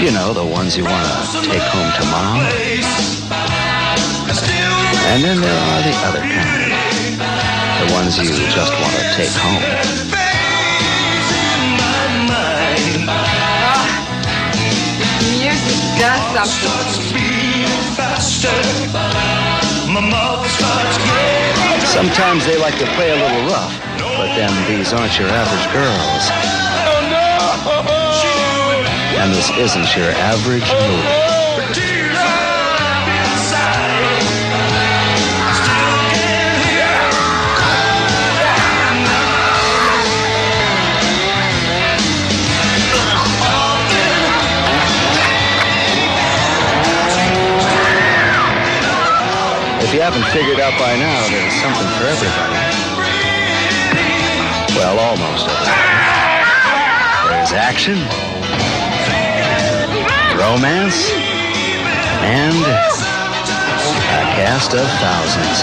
You know, the ones you want to take home to mom. And then there are the other kind. The ones you just want to take home. Music does something. Sometimes they like to play a little rough, but then these aren't your average girls. Oh, and this isn't your average movie. You haven't figured out by now, there's something for everybody. Well, almost. There's action, romance, and a cast of thousands.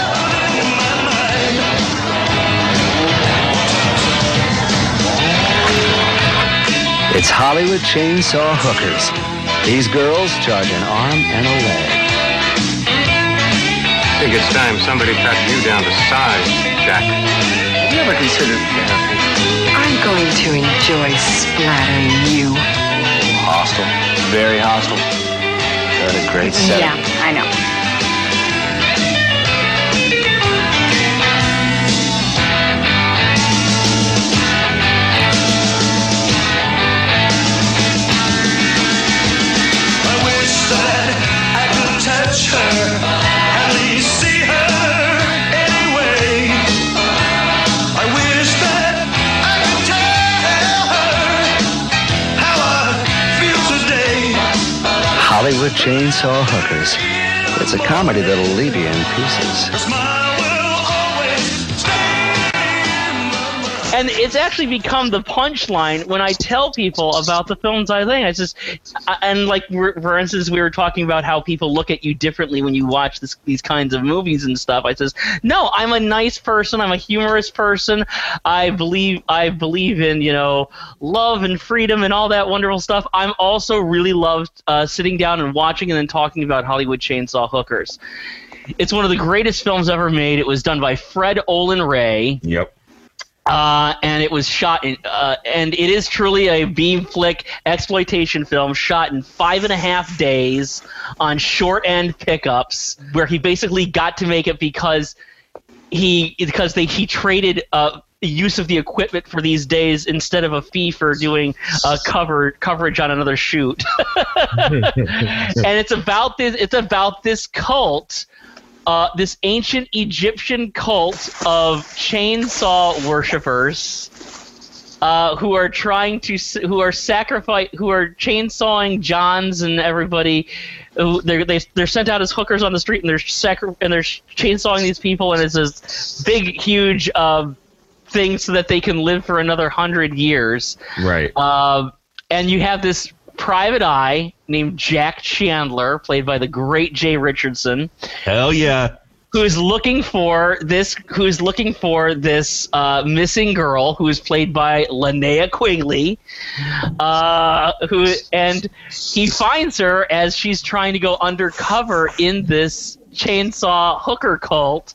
It's Hollywood Chainsaw Hookers. These girls charge an arm and a leg. I think it's time somebody cut you down to size, Jack. Have you ever considered therapy? I'm going to enjoy splattering you. Hostile. Very hostile. Got a great set. Yeah, I know. Hollywood Chainsaw Hookers. It's a comedy that'll leave you in pieces. And it's actually become the punchline when I tell people about the films I think. I just and like for instance, we were talking about how people look at you differently when you watch this, these kinds of movies and stuff. I says, no, I'm a nice person. I'm a humorous person. I believe I believe in you know love and freedom and all that wonderful stuff. I'm also really loved uh, sitting down and watching and then talking about Hollywood Chainsaw Hookers. It's one of the greatest films ever made. It was done by Fred Olen Ray Yep. Uh, and it was shot in, uh, and it is truly a beam flick exploitation film shot in five and a half days on short end pickups, where he basically got to make it because he because they he traded uh, use of the equipment for these days instead of a fee for doing uh, cover coverage on another shoot. and it's about this it's about this cult uh, this ancient Egyptian cult of chainsaw worshippers uh, who are trying to who are sacrifice who are chainsawing Johns and everybody. Who they're they, they're sent out as hookers on the street and they're sacri- and they're chainsawing these people and it's this big huge uh, thing so that they can live for another hundred years. Right. Um, and you have this private eye named Jack Chandler, played by the great Jay Richardson, Hell yeah. who is looking for this, who is looking for this uh, missing girl, who is played by Linnea Quigley, uh, who and he finds her as she's trying to go undercover in this chainsaw hooker cult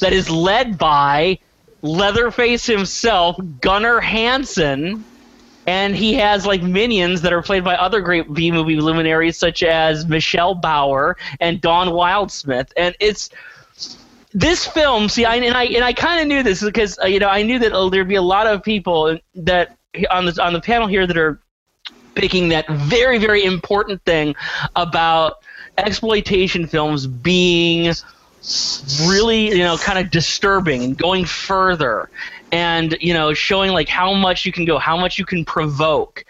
that is led by Leatherface himself, Gunnar Hansen and he has like minions that are played by other great B movie luminaries such as Michelle Bauer and Dawn Wildsmith, and it's this film. See, I and I and I kind of knew this because uh, you know I knew that uh, there'd be a lot of people that on the on the panel here that are picking that very very important thing about exploitation films being really you know kind of disturbing and going further and you know showing like how much you can go how much you can provoke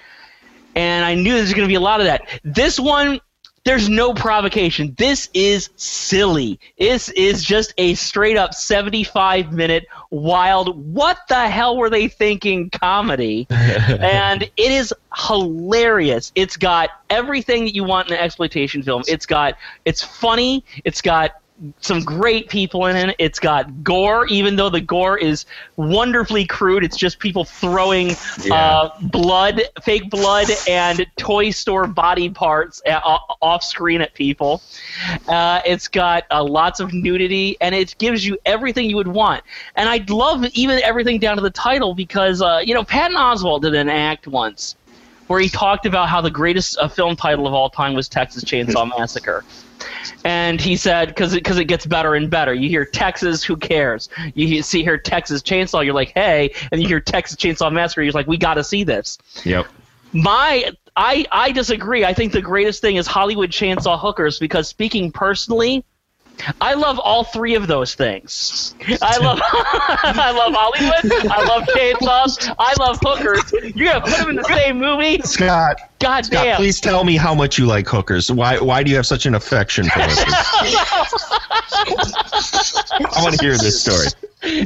and i knew there was going to be a lot of that this one there's no provocation this is silly this is just a straight up 75 minute wild what the hell were they thinking comedy and it is hilarious. It's got everything that you want in an exploitation film. It's got it's funny. It's got some great people in it. It's got gore, even though the gore is wonderfully crude. It's just people throwing uh, blood, fake blood, and toy store body parts a- o- off screen at people. Uh, it's got uh, lots of nudity, and it gives you everything you would want. And I love even everything down to the title because uh, you know Patton Oswalt did an act once where he talked about how the greatest uh, film title of all time was Texas Chainsaw Massacre. And he said, because it, 'cause it gets better and better. You hear Texas, who cares? You see here Texas Chainsaw, you're like, hey. And you hear Texas Chainsaw Massacre, you're like, we got to see this. Yep. My I I disagree. I think the greatest thing is Hollywood Chainsaw Hookers because speaking personally, I love all three of those things. I love I love Hollywood. I love chainsaws. I love hookers. You're gonna put them in the same movie? Scott. God Scott, damn. please tell me how much you like hookers. Why why do you have such an affection for hookers? I want to hear this story.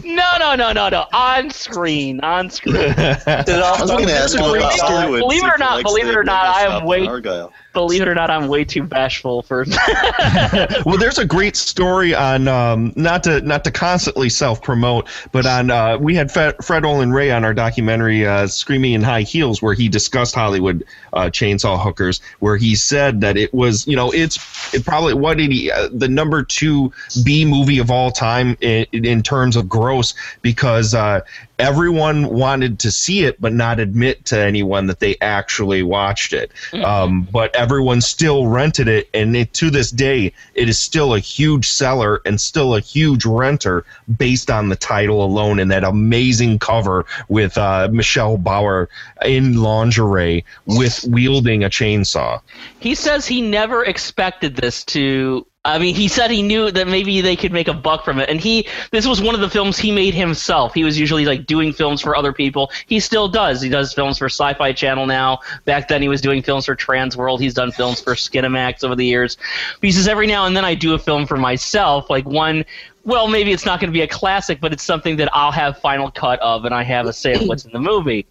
No, no, no, no, no. On screen, on screen. I was gonna ask you about Hollywood, Believe it or not, believe it or not, I Stop am and way. Argyle. Believe it or not, I'm way too bashful for. well, there's a great story on um, not to not to constantly self promote, but on uh, we had Fred, Olen Ray on our documentary uh, "Screaming in High Heels," where he discussed Hollywood uh, chainsaw hookers, where he said that it was you know it's it probably what did he uh, the number two B movie of all time in, in terms of gross because uh, everyone wanted to see it but not admit to anyone that they actually watched it. Um, but everyone still rented it, and it, to this day, it is still a huge seller and still a huge renter based on the title alone and that amazing cover with uh, Michelle Bauer in lingerie with wielding a chainsaw. He says he never expected this to. I mean, he said he knew that maybe they could make a buck from it, and he. This was one of the films he made himself. He was usually like doing films for other people. He still does. He does films for Sci-Fi Channel now. Back then, he was doing films for Trans World. He's done films for Skinemax over the years. But he says every now and then I do a film for myself, like one. Well, maybe it's not going to be a classic, but it's something that I'll have final cut of, and I have a say of what's in the movie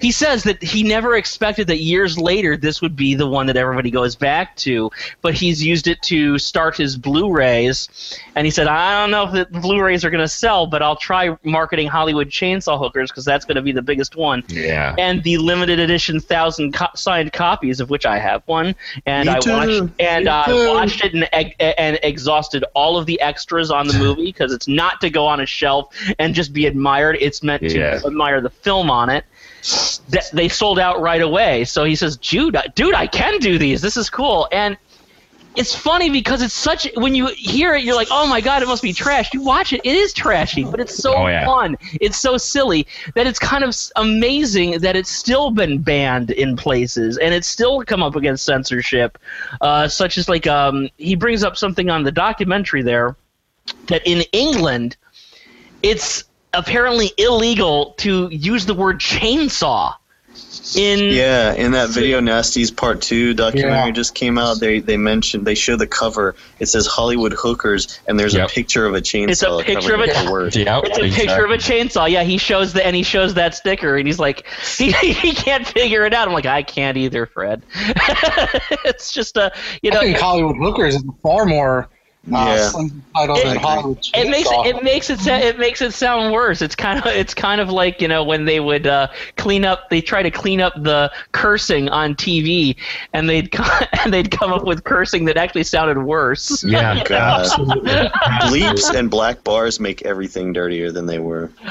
he says that he never expected that years later this would be the one that everybody goes back to, but he's used it to start his Blu-rays, and he said, "I don't know if the Blu-rays are going to sell, but I'll try marketing Hollywood Chainsaw Hookers because that's going to be the biggest one." Yeah. And the limited edition thousand co- signed copies, of which I have one, and Me I too. watched and I too. watched it and, ex- and exhausted all of the extras on the movie because it's not to go on a shelf and just be admired. It's meant to Yeah. admire the film on it. Th- They sold out right away. So he says, "Dude, I- dude, I can do these. This is cool." And it's funny because it's such when you hear it, you're like, "Oh my god, it must be trash." You watch it, it is trashy, but it's so Oh, yeah. fun. It's so silly that it's kind of amazing that it's still been banned in places and it's still come up against censorship, uh, such as like um, he brings up something on the documentary there that in England, it's apparently illegal to use the word chainsaw in Yeah, in that video, Nasties Part Two documentary Yeah. just came out. They they mentioned they show the cover. It says Hollywood Hookers, and there's Yep. a picture of a chainsaw. It's a picture of covering a the word. It's a picture of a chainsaw. Yeah, he shows the and he shows that sticker, and he's like, he, he can't figure it out. I'm like, I can't either, Fred. it's just a you know. I think Hollywood Hookers is far more Yeah. slim title It makes Chainsaw. it, it makes it sa- it makes it sound worse. It's kind of it's kind of like you know when they would uh, clean up they try to clean up the cursing on TV and they'd co- and they'd come up with cursing that actually sounded worse. Yeah, You know? God. Bleeps and black bars make everything dirtier than they were.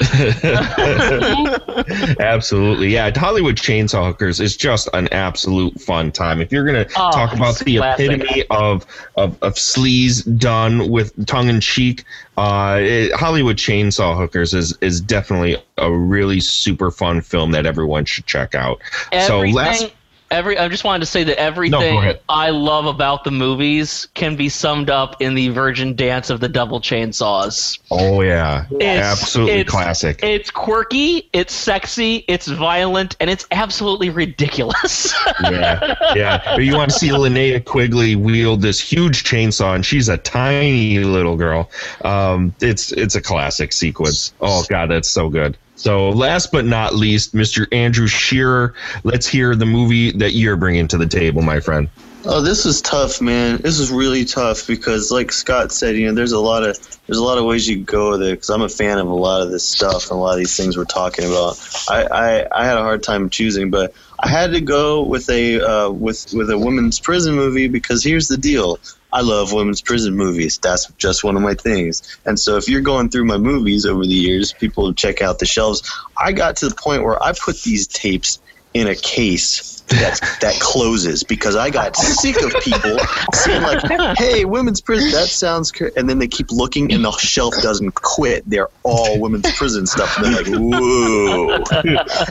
Absolutely, yeah. Hollywood Chainsaw Hookers is just an absolute fun time. If you're gonna Oh, talk about the classic. epitome of of, of sleaze done with tongue in cheek, uh, it- Hollywood Chainsaw Hookers is is definitely a really super fun film that everyone should check out. so Everything, last every I just wanted to say that everything ahead. I love about the movies can be summed up in the Virgin Dance of the Double Chainsaws. Oh yeah, It's- absolutely it's- classic. It's quirky, it's sexy, it's violent, and it's absolutely ridiculous. yeah, yeah. But you want to see Linnea Quigley wield this huge chainsaw, and she's a tiny little girl. Um, it's it's a classic sequence. Oh God, that's so good. So last but not least, Mr. Andrew Shearer. Let's hear the movie that you're bringing to the table, my friend. Oh, this is tough, man. This is really tough because, like Scott said, you know, there's a lot of there's a lot of ways you go it. Because I'm a fan of a lot of this stuff and a lot of these things we're talking about. I, I, I had a hard time choosing, but I had to go with a uh, with with a women's prison movie because here's the deal. I love women's prison movies. That's just one of my things. And so if you're going through my movies over the years, people check out the shelves. I got to the point where I put these tapes in a case that's that closes because I got sick of people saying like, "Hey, women's prison." That sounds, cr-. and then they keep looking, and the shelf doesn't quit. They're all women's prison stuff, and they're like, "Whoa!"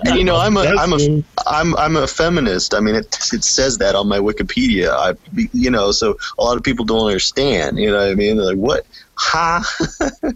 And you know, I'm a, I'm a, I'm, I'm a feminist. I mean, it, it says that on my Wikipedia. I, you know, so a lot of people don't understand. You know what I mean? They're like, "What?" Ha!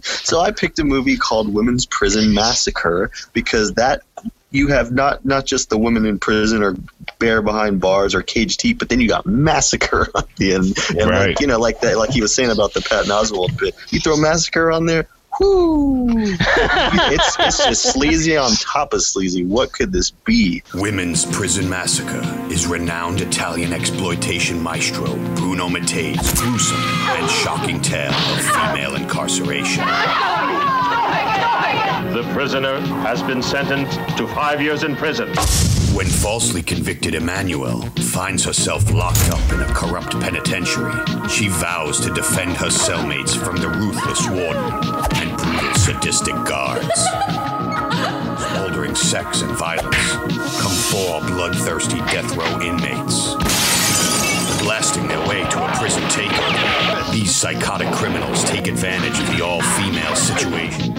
so I picked a movie called Women's Prison Massacre because that you have not not just the women in prison or bear behind bars or caged heat, but then you got massacre on the end. And Right. like you know, like that, like he was saying about the Patton Oswalt bit. You throw massacre on there, whoo! it's it's just sleazy on top of sleazy. What could this be? Women's Prison Massacre is renowned Italian exploitation maestro Bruno Mattei's gruesome and shocking tale of female incarceration. The prisoner has been sentenced to five years in prison. When falsely convicted Emanuelle finds herself locked up in a corrupt penitentiary, she vows to defend her cellmates from the ruthless warden and brutal sadistic guards. Smoldering sex and violence come four bloodthirsty death row inmates. Blasting their way to a prison takeover, these psychotic criminals take advantage of the all-female situation.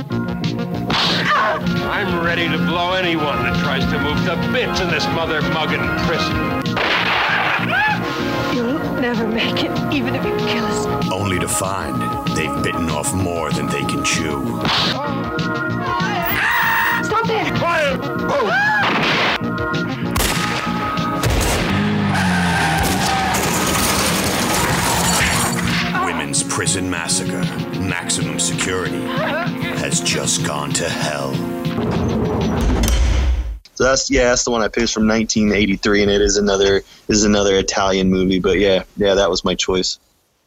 I'm ready to blow anyone that tries to move the bits in this mother mugging prison. You'll never make it, even if you kill us. only to find they've bitten off more than they can chew. Stop there! Quiet! Oh. Women's Prison Massacre, Maximum Security, has just gone to hell. So that's yeah, that's the one I picked from 1983, and it is another is another Italian movie. But yeah, yeah, that was my choice.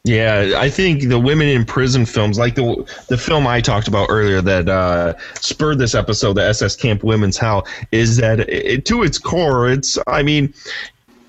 Yeah, I think the women in prison films, like the the film I talked about earlier that uh, spurred this episode, the SS Camp Women's Hell, is that it, to its core, it's I mean,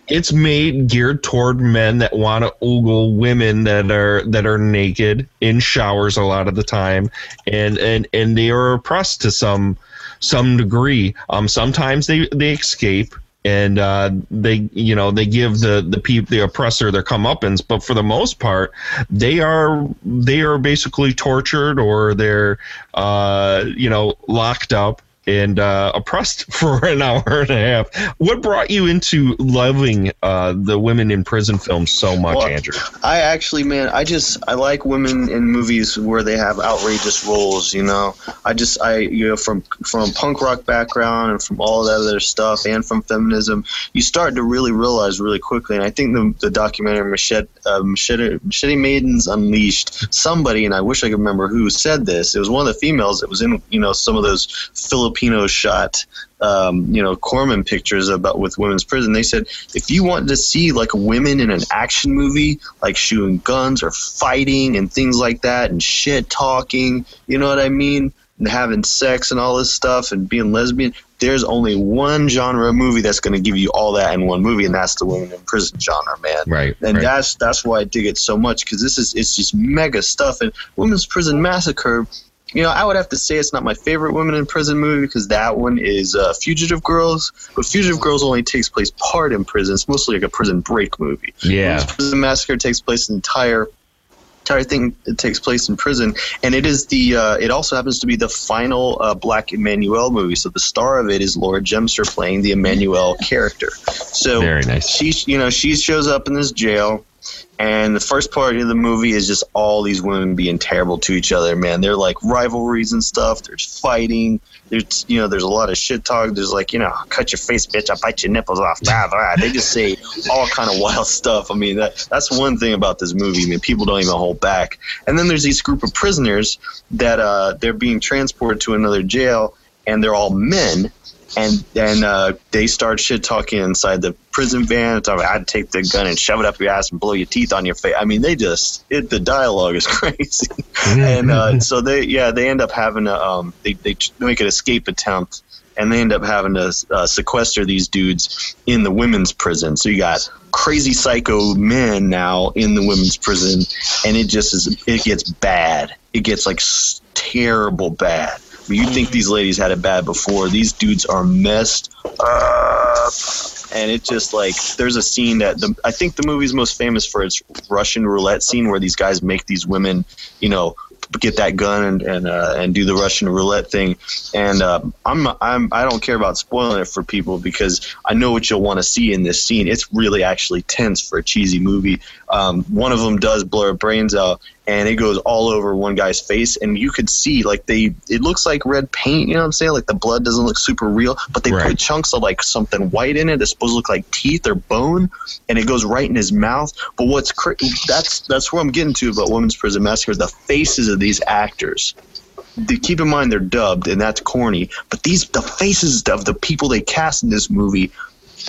it's made geared toward men that want to ogle women that are that are naked in showers a lot of the time, and and and they are oppressed to some some degree. Um, sometimes they they escape and uh, they you know they give the the the oppressor their comeuppance, but for the most part, they are they are basically tortured or they're uh, you know locked up and uh, oppressed for an hour and a half. What brought you into loving uh, the women in prison films so much, Well, Andrew? I actually, man, I just I like women in movies where they have outrageous roles. You know, I just I you know from from punk rock background and from all that other stuff and from feminism, you start to really realize really quickly. And I think the the documentary Machete uh, Machete, Machete Maidens Unleashed, somebody and I wish I could remember who said this. It was one of the females that was in you know some of those Filipino shot um, you know Corman pictures about with women's prison. They said if you want to see like women in an action movie, like shooting guns or fighting and things like that, and shit talking, you know what I mean, and having sex and all this stuff and being lesbian. There's only one genre of movie that's going to give you all that in one movie, and that's the women in prison genre, man. Right. And right. that's that's why I dig it so much because this is it's just mega stuff. And Women's Prison Massacre, you know, I would have to say it's not my favorite women in prison movie because that one is uh, Fugitive Girls. But Fugitive Girls only takes place part in prison. It's mostly like a prison break movie. Yeah. Women's Prison Massacre takes place the entire entire thing that takes place in prison and it is the uh, it also happens to be the final uh, black emanuelle movie so the star of it is laura gemser playing the emanuelle character so Very nice. she you know she shows up in this jail and the first part of the movie is just all these women being terrible to each other man. They're like rivalries and stuff. There's fighting. There's you know there's a lot of shit talk. There's like you know cut your face bitch. I'll bite your nipples off. Blah, blah. they just say all kind of wild stuff. I mean that that's one thing about this movie I mean, people don't even hold back. And then there's these group of prisoners that uh, they're being transported to another jail and they're all men and then uh, they start shit talking inside the prison van. Talking about, I'd take the gun and shove it up your ass and blow your teeth on your face. I mean, they just it, the dialogue is crazy, and uh, so they yeah they end up having to um they they make an escape attempt. And they end up having to uh, sequester these dudes in the women's prison. So you got crazy psycho men now in the women's prison, and it just is it gets bad. It gets like s- terrible bad You think these ladies had it bad before? These dudes are messed up, and it just like there's a scene that the, I think the movie's most famous for its Russian roulette scene where these guys make these women, you know, get that gun and and, uh, and do the Russian roulette thing. And uh, I'm I'm I don't care about spoiling it for people because I know what you'll want to see in this scene. It's really actually tense for a cheesy movie. Um, one of them does her brains out, and it goes all over one guy's face, and you could see like they it looks like red paint. You know what I'm saying? Like the blood doesn't look super real, but they put chunks of like something white in it that's supposed to look like teeth or bone, and it goes right in his mouth. But what's cra- that's that's where I'm getting to about Women's Prison Massacre the faces of these actors. They, keep in mind they're dubbed, and that's corny. But these the faces of the people they cast in this movie,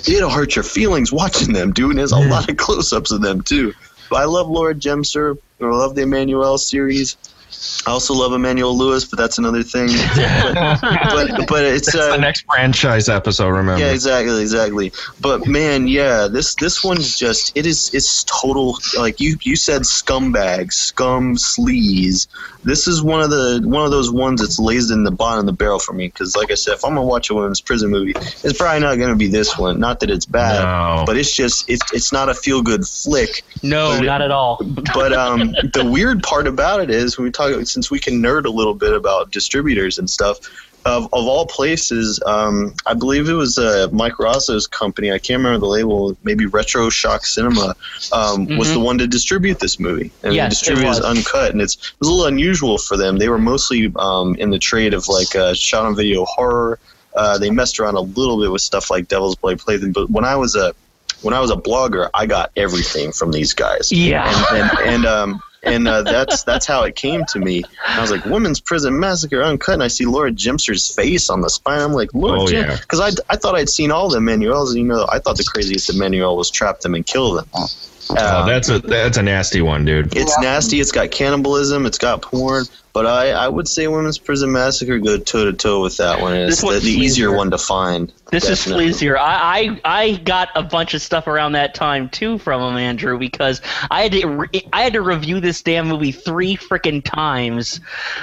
it'll hurt your feelings watching them, dude. And there's a lot of close-ups of them too. But I love Laura Gemser. I love the Emmanuel series. I also love Emmanuel Lewis, but that's another thing. but, but, but it's That's uh, the next franchise episode. Remember? yeah, exactly, exactly. But man, yeah, this this one's just it is it's total like you you said scumbag, scum, sleaze. This is one of the one of those ones that's lays in the bottom of the barrel for me because, like I said, if I'm gonna watch a women's prison movie, it's probably not gonna be this one. Not that it's bad, No. but it's just it's it's not a feel good flick. No, But it- not at all. but um, the weird part about it is when we talk, since we can nerd a little bit about distributors and stuff. Of, of all places, um, I believe it was uh, Mike Raso's company. I can't remember the label. Maybe Retro Shock Cinema um, was Mhm. the one to distribute this movie, and Yes, distributed it was. uncut. And it's it was a little unusual for them. They were mostly um, in the trade of like uh, shot on video horror. Uh, they messed around a little bit with stuff like Devil's Blade Plaything, but when I was a when I was a blogger, I got everything from these guys. Yeah. and and, and um and uh, that's that's how it came to me. And I was like, "Women's Prison Massacre uncut," and I see Laura Gemser's face on the spine. I'm like, "Laura Oh, Gem-" yeah. because I, I thought I'd seen all the Emmanuels, you know, I thought the craziest Emmanuel was trap them and kill them. Oh, that's a that's a nasty one, dude. It's nasty. It's got cannibalism. It's got porn. But I, I would say Women's Prison Massacre go toe to toe with that one. It's the, the easier one to find. This definitely. is sleazier. I, I I got a bunch of stuff around that time too from him, Andrew, because I had to re- I had to review this damn movie three freaking times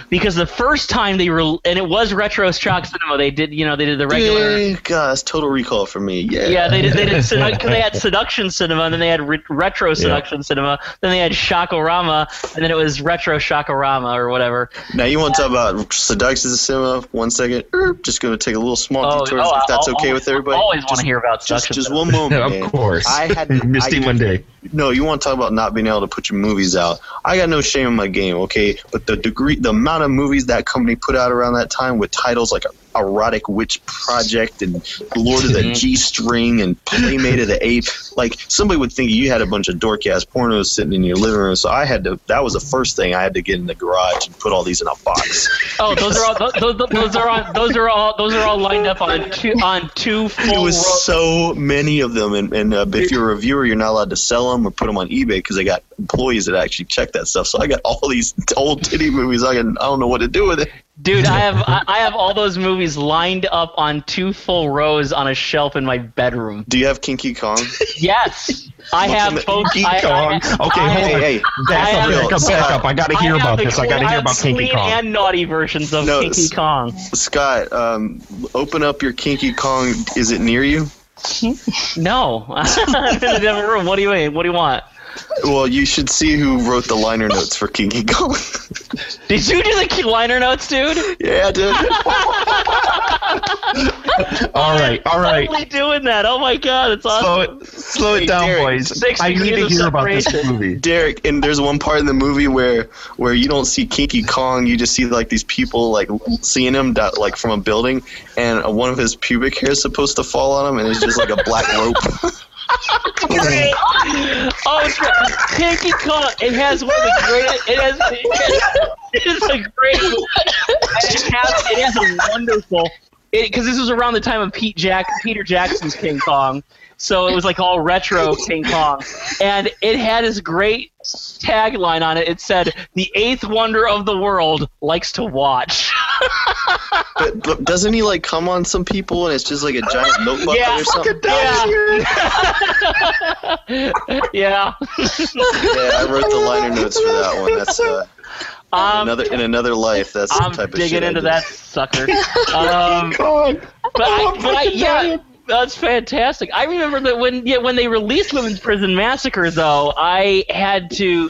because the first time they were and it was retro shock cinema. They did you know they did the regular. God, total recall for me. Yeah. Yeah, they did. They did sedu- 'cause they had seduction cinema, and then they had re- retro seduction cinema. Then they had Shockorama, and then it was retro Shockorama or whatever. Now you want to talk about seduction cinema? One second. Just going to take a little small Oh, detour. oh, if that's I'll- okay I'll- with everybody. always wanna Just- hear about just, seduction just one moment. Of course. I had Misty I- Monday. No, you want to talk about not being able to put your movies out. I got no shame in my game, okay? But the degree, the amount of movies that company put out around that time with titles like Erotic Witch Project and Lord of the Mhm. G String and Playmate of the Ape, like somebody would think you had a bunch of dorky ass pornos sitting in your living room. So I had to. That was the first thing I had to get in the garage and put all these in a box. Oh, those are all those, those, those are on those are all those are all lined up on two on two There full was rows. so many of them, and, and uh, if you're a reviewer, you're not allowed to sell them or put them on eBay because they got employees that actually check that stuff. So I got all these old titty movies. I, can, I don't know what to do with it. Dude, I have I I have all those movies lined up on two full rows on a shelf in my bedroom. Do you have Kinky Kong? Yes, I have both. Kinky I, Kong. I, Okay, I hold have- on. Hey, Back I up, have- back up, back up. I got to hear have about the this. I got to hear have about the Kinky clean Kong. and naughty versions of No, Kinky Kong. Scott, um, open up your Kinky Kong. Is it near you? No, I'm in a different room. What do you mean? What do you want? Well, you should see who wrote the liner notes for Kinky Kong. Did you do the key liner notes, dude? yeah, I did. All right, all right. Totally doing that. Oh my god, it's awesome. Slow it, slow it Hey, down, Derek, boys. I need to hear about this movie. Derek, and there's one part in the movie where where you don't see Kinky Kong, you just see like these people like seeing him that, like from a building, and uh, one of his pubic hairs supposed to fall on him, and it's just like a black rope. Oh, great. Kinky Kong. It has one of the greatest. It has. It is a great. It has. It has a wonderful. Because this was around the time of Pete Jack, Peter Jackson's King Kong, so it was like all retro King Kong, and it had this great tagline on it. It said, "The eighth wonder of the world likes to watch." but, but doesn't he like come on some people, and it's just like a giant milk bucket Yeah, or something? yeah. yeah. Yeah, I wrote the liner notes for that one. That's uh, Um, another in another life, that's the I'm type of digging shit I into that sucker. Um, but I, but I, yeah, that's fantastic. I remember that when yeah, when they released Women's Prison Massacre, though, I had to,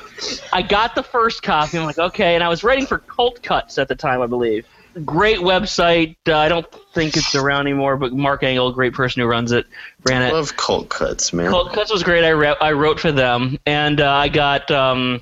I got the first copy. I'm like, okay, and I was writing for Cult Cuts at the time, I believe. Great website. Uh, I don't think it's around anymore, but Mark Engel, great person who runs it, ran it. love cult cuts, man. Cult Cuts was great. I, re- I wrote for them, and uh, I got um,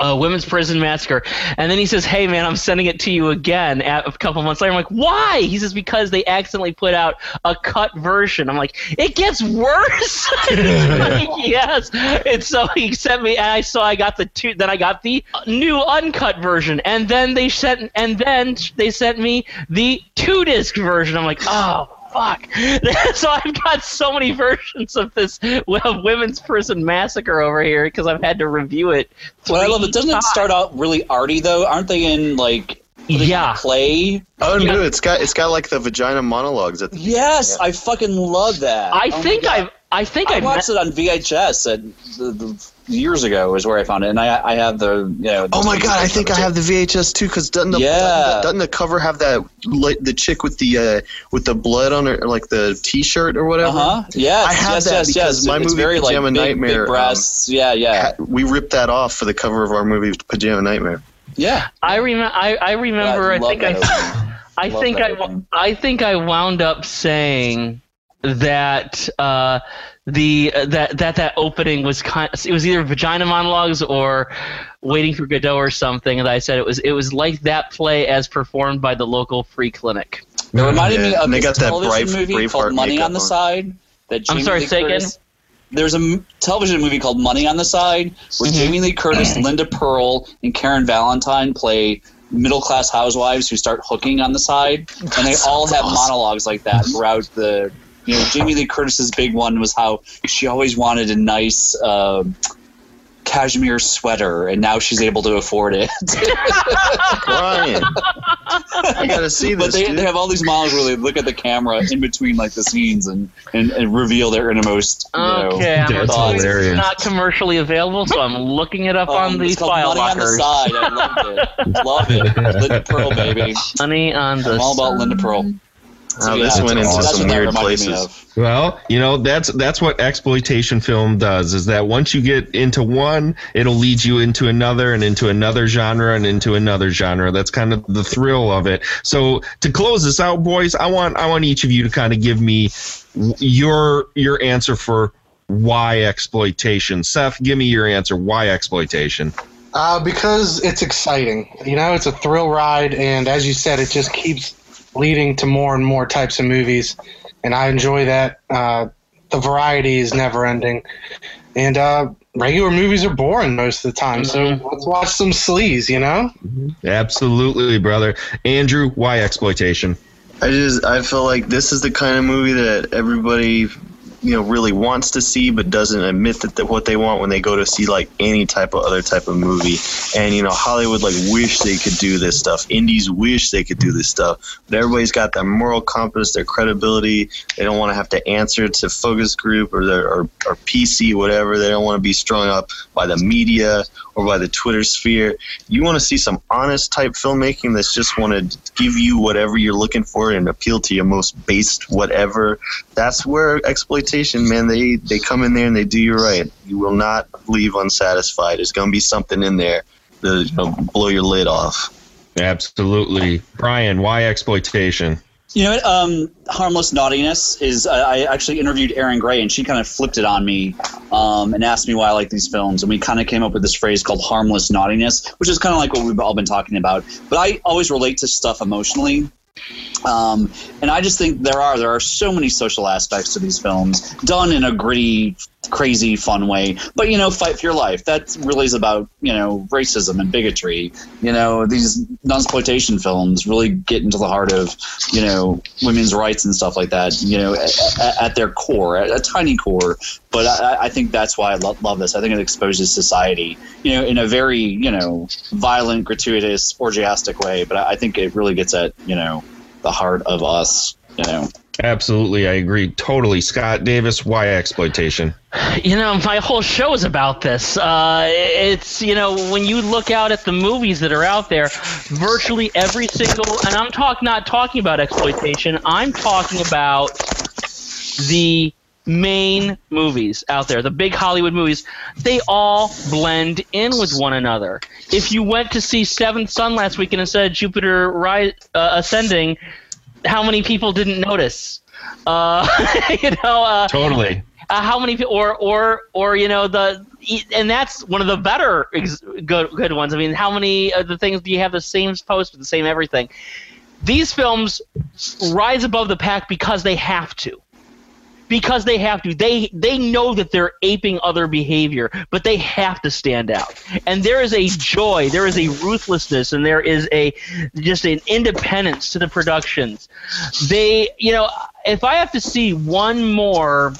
uh, Women's Prison Massacre. And then he says, "Hey, man, I'm sending it to you again." A couple months later, I'm like, "Why?" He says, "Because they accidentally put out a cut version." I'm like, "It gets worse." Like, yes. And so he sent me, and I saw I got the two. Then I got the new uncut version, and then they sent, and then they sent me the two disc version. I'm like, "Oh." Fuck. so I've got so many versions of this of Women's Prison Massacre over here because I've had to review it. What I love it doesn't it start out really arty though? Aren't they in like yeah play? Oh no, it's got it's got like the vagina monologues at the Yes, I fucking love that. I Oh think God. I I think I I watched it on VHS and the, the, years ago is where I found it, and I I have the you know. Oh my god, I think I have the VHS too. Because doesn't the Yeah. doesn't, the doesn't the cover have that like the chick with the uh, with the blood on her like the T-shirt or whatever? Uh huh. Yes. I have yes, that yes, because yes. my it's movie very Pajama big, Nightmare. big um, breasts. yeah, yeah, ha- we ripped that off for the cover of our movie Pajama Nightmare. yeah. I remember I, I remember I, love think I I think I. I think I wound up saying that uh, the that that that opening was kind it was either vagina monologues or waiting for Godot or something and I said it was it was like that play as performed by the local free clinic. It reminded Yeah, me of they this got that television Brave- movie Braveheart called Money on the on. Side. That I'm sorry, Lee say again? There's a m- television movie called Money on the Side where Mm-hmm. Jamie Lee Curtis, Linda Purl, and Karen Valentine play middle class housewives who start hooking on the side, and they all have monologues like that throughout the. You know, Jamie Lee Curtis's big one was how she always wanted a nice. Uh, cashmere sweater and now she's able to afford it Brian, I gotta see this. but this. they, dude. they have all these models where they look at the camera in between like the scenes and, and, and reveal their innermost you know, Okay, I'm That's assuming hilarious. it's not commercially available, so I'm looking it up Um, on the file Money on the. Side. I loved it. Love it. Linda Purl, baby. Money on the I'm all about Linda Purl. Oh, this went into that's some weird places. Well, you know that's that's what exploitation film does. Is that once you get into one, it'll lead you into another and into another genre and into another genre. That's kind of the thrill of it. So to close this out, boys, I want I want each of you to kind of give me your your answer for why exploitation. Seth, give me your answer. Why exploitation? Uh, because it's exciting. You know, it's a thrill ride, and as you said, it just keeps leading to more and more types of movies, and I enjoy that. Uh, the variety is never ending, and uh, regular movies are boring most of the time. So let's watch some sleaze. You know. Absolutely, brother. Andrew, why exploitation? I just I feel like this is the kind of movie that everybody you know really wants to see but doesn't admit that, that what they want when they go to see like any type of other type of movie. And you know hollywood like wish they could do this stuff. Indies wish they could do this stuff. But everybody's got their moral compass their credibility. They don't want to have to answer to focus group or their or, or pc whatever. They don't want to be strung up by the media or by the twitter sphere. You want to see some honest type filmmaking that's just want to give you whatever you're looking for and appeal to your most based whatever that's where exploitation man they they come in there and they do you right you will not leave unsatisfied there's going to be something in there to you know, blow your lid off Absolutely, Brian. Why exploitation? You know what? Um, harmless naughtiness is. I I actually interviewed Erin Gray, and she kind of flipped it on me um, and asked me why I like these films. And we kind of came up with this phrase called harmless naughtiness, which is kind of like what we've all been talking about. But I always relate to stuff emotionally. Um, and I just think there are there are so many social aspects to these films done in a gritty, crazy, fun way. But you know, fight for your life. That really is about you know racism and bigotry. You know, these non-exploitation films really get into the heart of you know women's rights and stuff like that. You know, at, at- their core, at a tiny core. But I, I think that's why I lo- love this. I think it exposes society, you know, in a very you know violent, gratuitous, orgiastic way. But I think it really gets at you know the heart of us. You know. Absolutely, I agree totally. Scott Davis, why exploitation? You know, my whole show is about this. Uh, it's you know, when you look out at the movies that are out there, virtually every single, and I'm talk not talking about exploitation. I'm talking about the main movies out there, the big Hollywood movies, they all blend in with one another. If you went to see Seventh Son last weekend instead of Jupiter ri- uh, Ascending, how many people didn't notice? Uh, you know, uh, Totally. uh, how many people, or or or you know the, and that's one of the better ex- good good ones. I mean, how many of the things do you have the same poster, the same everything? These films rise above the pack because they have to because they have to. They they know that they're aping other behavior, but they have to stand out. And there is a joy, there is a ruthlessness, and there is a just an independence to the productions. They, you know, if I have to see one more.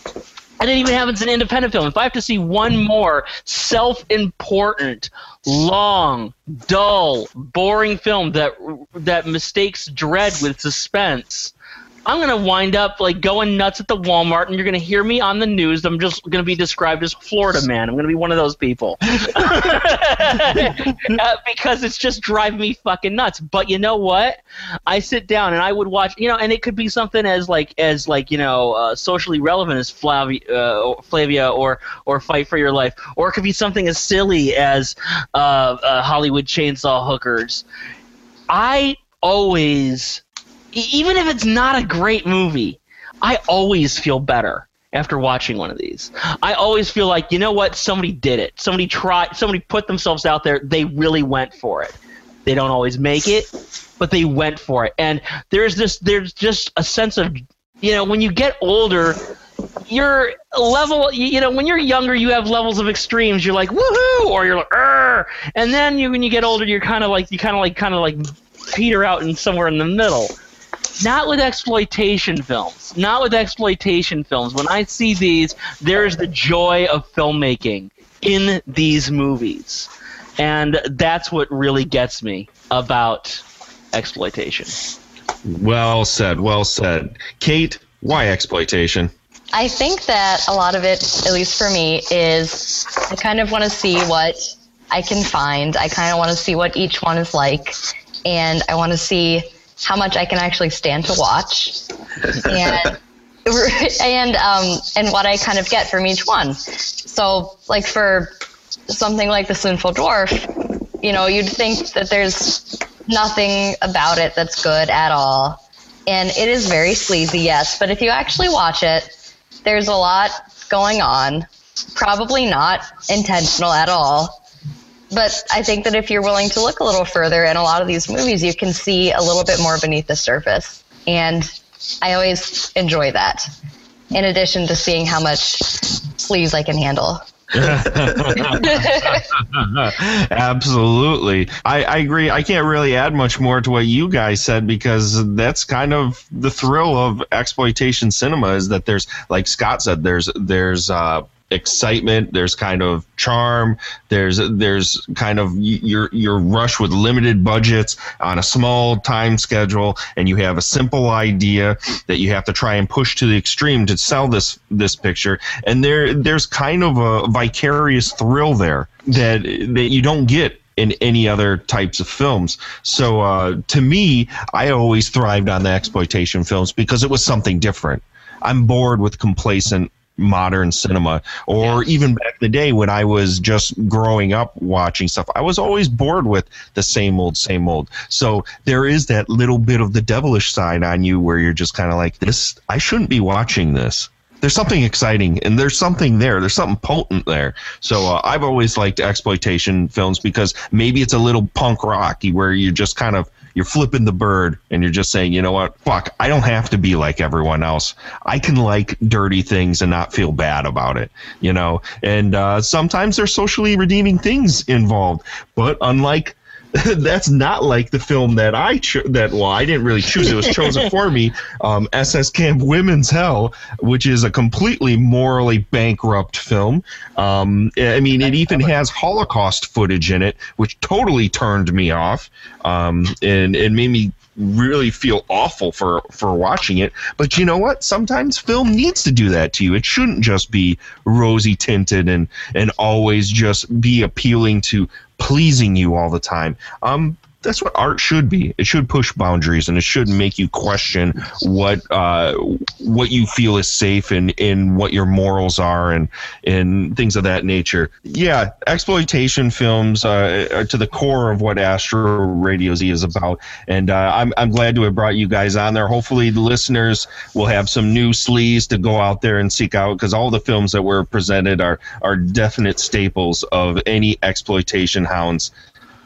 And it even happens in independent film. If I have to see one more self-important, long, dull, boring film that that mistakes dread with suspense, I'm gonna wind up like going nuts at the Walmart, and you're gonna hear me on the news. I'm just gonna be described as Florida man. I'm gonna be one of those people Uh, because it's just driving me fucking nuts. But you know what? I sit down and I would watch, you know, and it could be something as like as like you know uh, socially relevant as Flavia, uh, Flavia or or Fight for Your Life, or it could be something as silly as uh, uh, Hollywood Chainsaw Hookers. I always even if it's not a great movie, I always feel better after watching one of these. I always feel like, you know what, somebody did it. Somebody tried, somebody put themselves out there. They really went for it. They don't always make it, but they went for it. And there's this there's just a sense of you know, when you get older, your level you know when you're younger you have levels of extremes you're like woohoo or you're like Arr! and then you when you get older you're kind of like you kind of like kind of like peter out in somewhere in the middle not with exploitation films not with exploitation films when i see these there's the joy of filmmaking in these movies and that's what really gets me about exploitation Well said. Well said. Kate, why exploitation? I think that a lot of it, at least for me, is I kind of want to see what I can find. I kind of want to see what each one is like, and I want to see how much I can actually stand to watch, and and um, and what I kind of get from each one. So, like for something like the Sinful Dwarf, you know, you'd think that there's nothing about it that's good at all. And it is very sleazy, yes, but if you actually watch it, there's a lot going on. Probably not intentional at all. But I think that if you're willing to look a little further in a lot of these movies, you can see a little bit more beneath the surface. And I always enjoy that, in addition to seeing how much sleaze I can handle. Absolutely. I, I agree. I can't really add much more to what you guys said because that's kind of the thrill of exploitation cinema is that there's like Scott said, there's there's uh excitement there's kind of charm there's there's kind of your your rush with limited budgets on a small time schedule and you have a simple idea that you have to try and push to the extreme to sell this this picture and there there's kind of a vicarious thrill there that that you don't get in any other types of films. So uh, to me, I always thrived on the exploitation films because it was something different. I'm bored with complacent modern cinema. Or even back in the day when I was just growing up watching stuff I was always bored with the same old same old. So there is that little bit of the devilish side on you where you're just kind of like this I shouldn't be watching this. There's something exciting and there's something there. There's something potent there. So uh, i've always liked exploitation films because maybe it's a little punk rocky where you're just kind of you're flipping the bird and you're just saying you know what? Fuck i don't have to be like everyone else. I can like dirty things and not feel bad about it you know? And uh, sometimes there's socially redeeming things involved but unlike that's not like the film that I cho- that well I didn't really choose. It was chosen for me um, SS Camp Women's Hell which is a completely morally bankrupt film. Um, I mean it even has Holocaust footage in it which totally turned me off. Um, and it made me really feel awful for for watching it. But you know what? Sometimes film needs to do that to you. It shouldn't just be rosy tinted and and always just be appealing to pleasing you all the time. Um, that's what art should be. It should push boundaries and it should make you question what uh, what you feel is safe and in what your morals are and and things of that nature. Yeah, exploitation films uh, are to the core of what Astro Radio Z is about, and uh, I'm I'm glad to have brought you guys on there. Hopefully, the listeners will have some new sleeves to go out there and seek out because all the films that were presented are are definite staples of any exploitation hounds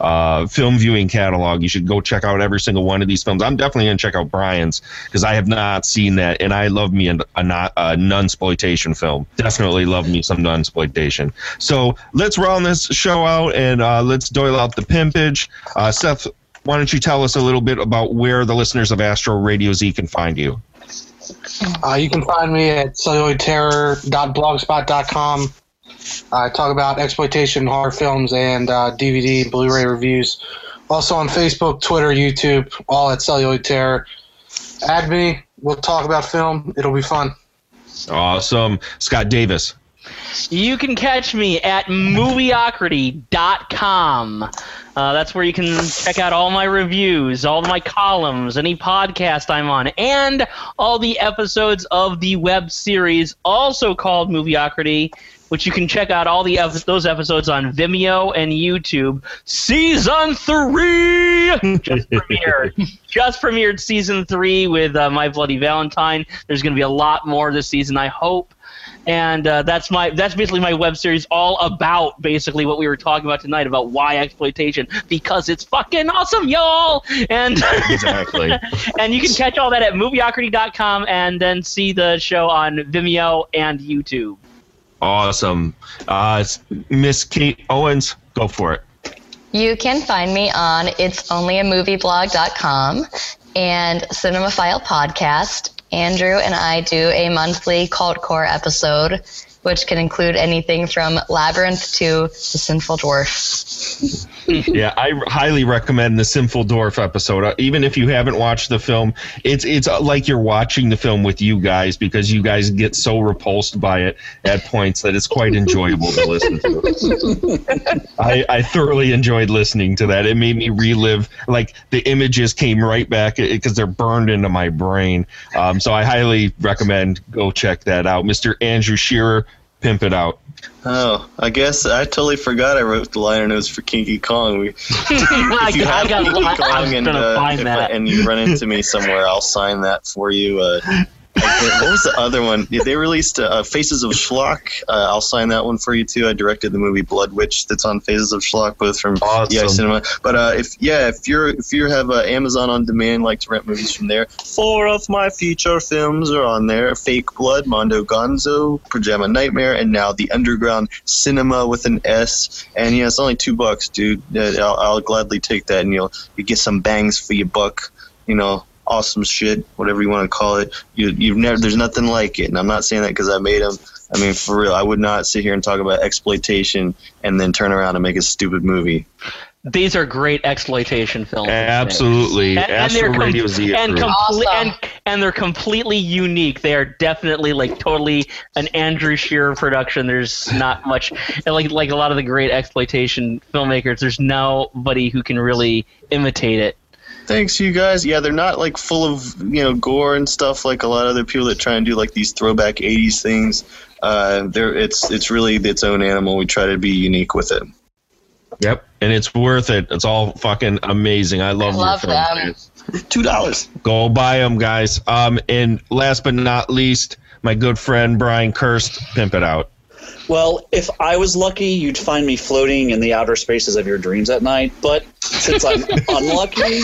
uh, film viewing catalog. You should go check out every single one of these films. I'm definitely going to check out Brian's because I have not seen that, and I love me a, a, a non-exploitation film. Definitely love me some non-exploitation. So let's round this show out and uh, let's doyle out the pimpage. Uh, Seth, why don't you tell us a little bit about where the listeners of Astro Radio Z can find you? Uh, you can find me at celluloidterror.blogspot.com. I talk about exploitation horror films and uh, DVD and Blu-ray reviews. Also on Facebook, Twitter, YouTube, all at Celluloid Terror. Add me. We'll talk about film. It'll be fun. Awesome. Scott Davis. You can catch me at movieocrity.com. Uh, that's where you can check out all my reviews, all my columns, any podcast I'm on, and all the episodes of the web series, also called Movieocrity, which you can check out all the those episodes on Vimeo and YouTube. Season three just premiered. just premiered season three with uh, My Bloody Valentine. There's going to be a lot more this season, I hope. And uh, that's my that's basically my web series all about basically what we were talking about tonight about why exploitation because it's fucking awesome, y'all. And Exactly. and you can catch all that at movieocrity.com and then see the show on Vimeo and YouTube. Awesome. Uh, Miss Kate Owens, go for it. You can find me on itsonlyamovieblog.com and Cinemaphile Podcast. Andrew and I do a monthly cult core episode, which can include anything from Labyrinth to The Sinful Dwarf. yeah, I highly recommend the Sinful Dwarf episode. Uh, even if you haven't watched the film, it's it's uh, like you're watching the film with you guys because you guys get so repulsed by it at points that it's quite enjoyable to listen to. I, I thoroughly enjoyed listening to that. It made me relive like the images came right back because they're burned into my brain. Um, so I highly recommend go check that out. Mr. Andrew Shearer, pimp it out. Oh, I guess I totally forgot I wrote the liner notes for Kinky Kong. We, I if you I have got- Kinky Kong and, uh. I- and you run into me somewhere, I'll sign that for you. Uh, what was the other one? They released uh, Faces of Schlock. Uh, I'll sign that one for you too. I directed the movie Blood Witch that's on Faces of Schlock, both from EI Cinema. But uh, if yeah, if you're if you have uh, Amazon on demand, like to rent movies from there, four of my feature films are on there: Fake Blood, Mondo Gonzo, Pajama Nightmare, and now the Underground Cinema with an S. And yeah, it's only two bucks, dude. Uh, I'll, I'll gladly take that, and you'll you get some bangs for your buck. You know, awesome shit, whatever you want to call it. You you've never there's nothing like it, and I'm not saying that because I made them. I mean, for real, I would not sit here and talk about exploitation and then turn around and make a stupid movie. These are great exploitation films. Absolutely. And, and they're com- and, approved. comple- and and they're completely unique. They are definitely like totally an Andrew Shearer production. There's not much like like a lot of the great exploitation filmmakers. There's nobody who can really imitate it. Thanks, you guys. Yeah, they're not like full of you know gore and stuff like a lot of other people that try and do like these throwback '80s things. Uh, they're it's it's really its own animal. We try to be unique with it. Yep, and it's worth it. It's all fucking amazing. I love, Love your films, them. Two dollars. Go buy them, guys. Um, and last but not least, my good friend Brian Kirst, pimp it out. Well, if I was lucky, you'd find me floating in the outer spaces of your dreams at night. But since I'm unlucky,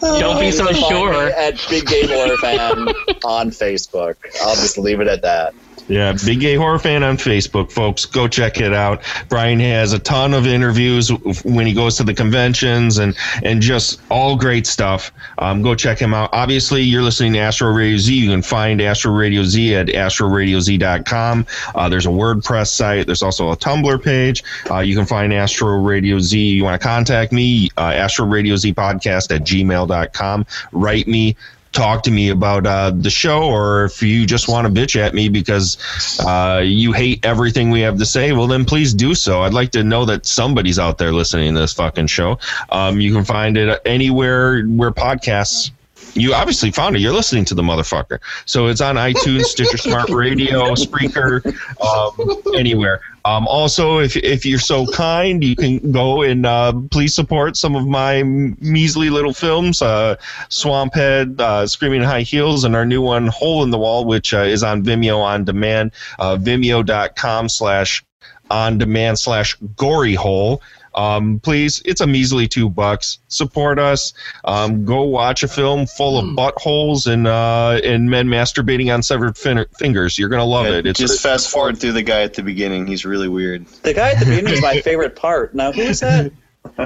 Don't be so sure. At Big Gay Horror Fan on Facebook. I'll just leave it at that. Yeah, Big Gay Horror Fan on Facebook, folks. Go check it out. Brian has a ton of interviews when he goes to the conventions and and just all great stuff. Um, go check him out. Obviously, you're listening to Astro Radio Z. You can find Astro Radio Z at astroradioz.com. Uh, there's a WordPress site. There's also a Tumblr page. Uh, you can find Astro Radio Z. You want to contact me? uh, Astro Radio Z podcast at gmail.com. Write me. Talk to me about uh, the show, or if you just want to bitch at me because uh, you hate everything we have to say, well, then please do so. I'd like to know that somebody's out there listening to this fucking show. Um, you can find it anywhere where podcasts you obviously found it. You're listening to the motherfucker. So it's on iTunes, Stitcher Smart Radio, Spreaker, um, anywhere. Um, also, if, if you're so kind, you can go and uh, please support some of my measly little films, uh, Swamphead, uh, Screaming High Heels, and our new one, Hole in the Wall, which uh, is on Vimeo on demand, uh, vimeo.com slash on demand slash gory hole. Um, please, it's a measly two bucks. Support us. Um, go watch a film full of buttholes and uh, and men masturbating on severed fin- fingers. You're gonna love Yeah, it. It's just fast forward through the guy at the beginning. He's really weird. The guy at the beginning is my favorite part. Now, who is that?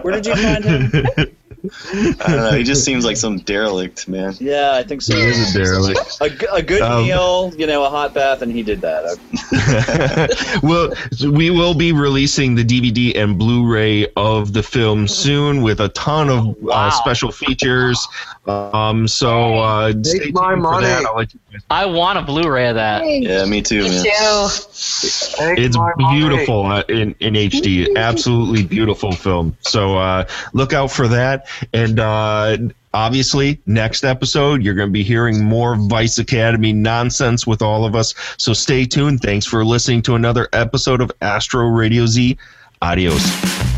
Where did you find him? I don't know. He just seems like some derelict, man. Yeah, I think so. He is a derelict. A, g- a good Um, meal, you know, a hot bath, and he did that. well, we will be releasing the DVD and Blu-ray of the film soon with a ton of uh, special features. Um, so uh, stay tuned my for money. that. I'll let you guys- I want a Blu-ray of that. Yeah, me too, Me man. too. It's beautiful uh, in, in HD. Absolutely beautiful film. So uh, look out for that. And uh, obviously, next episode, you're going to be hearing more Vice Academy nonsense with all of us. So stay tuned. Thanks for listening to another episode of Astro Radio Z. Adios.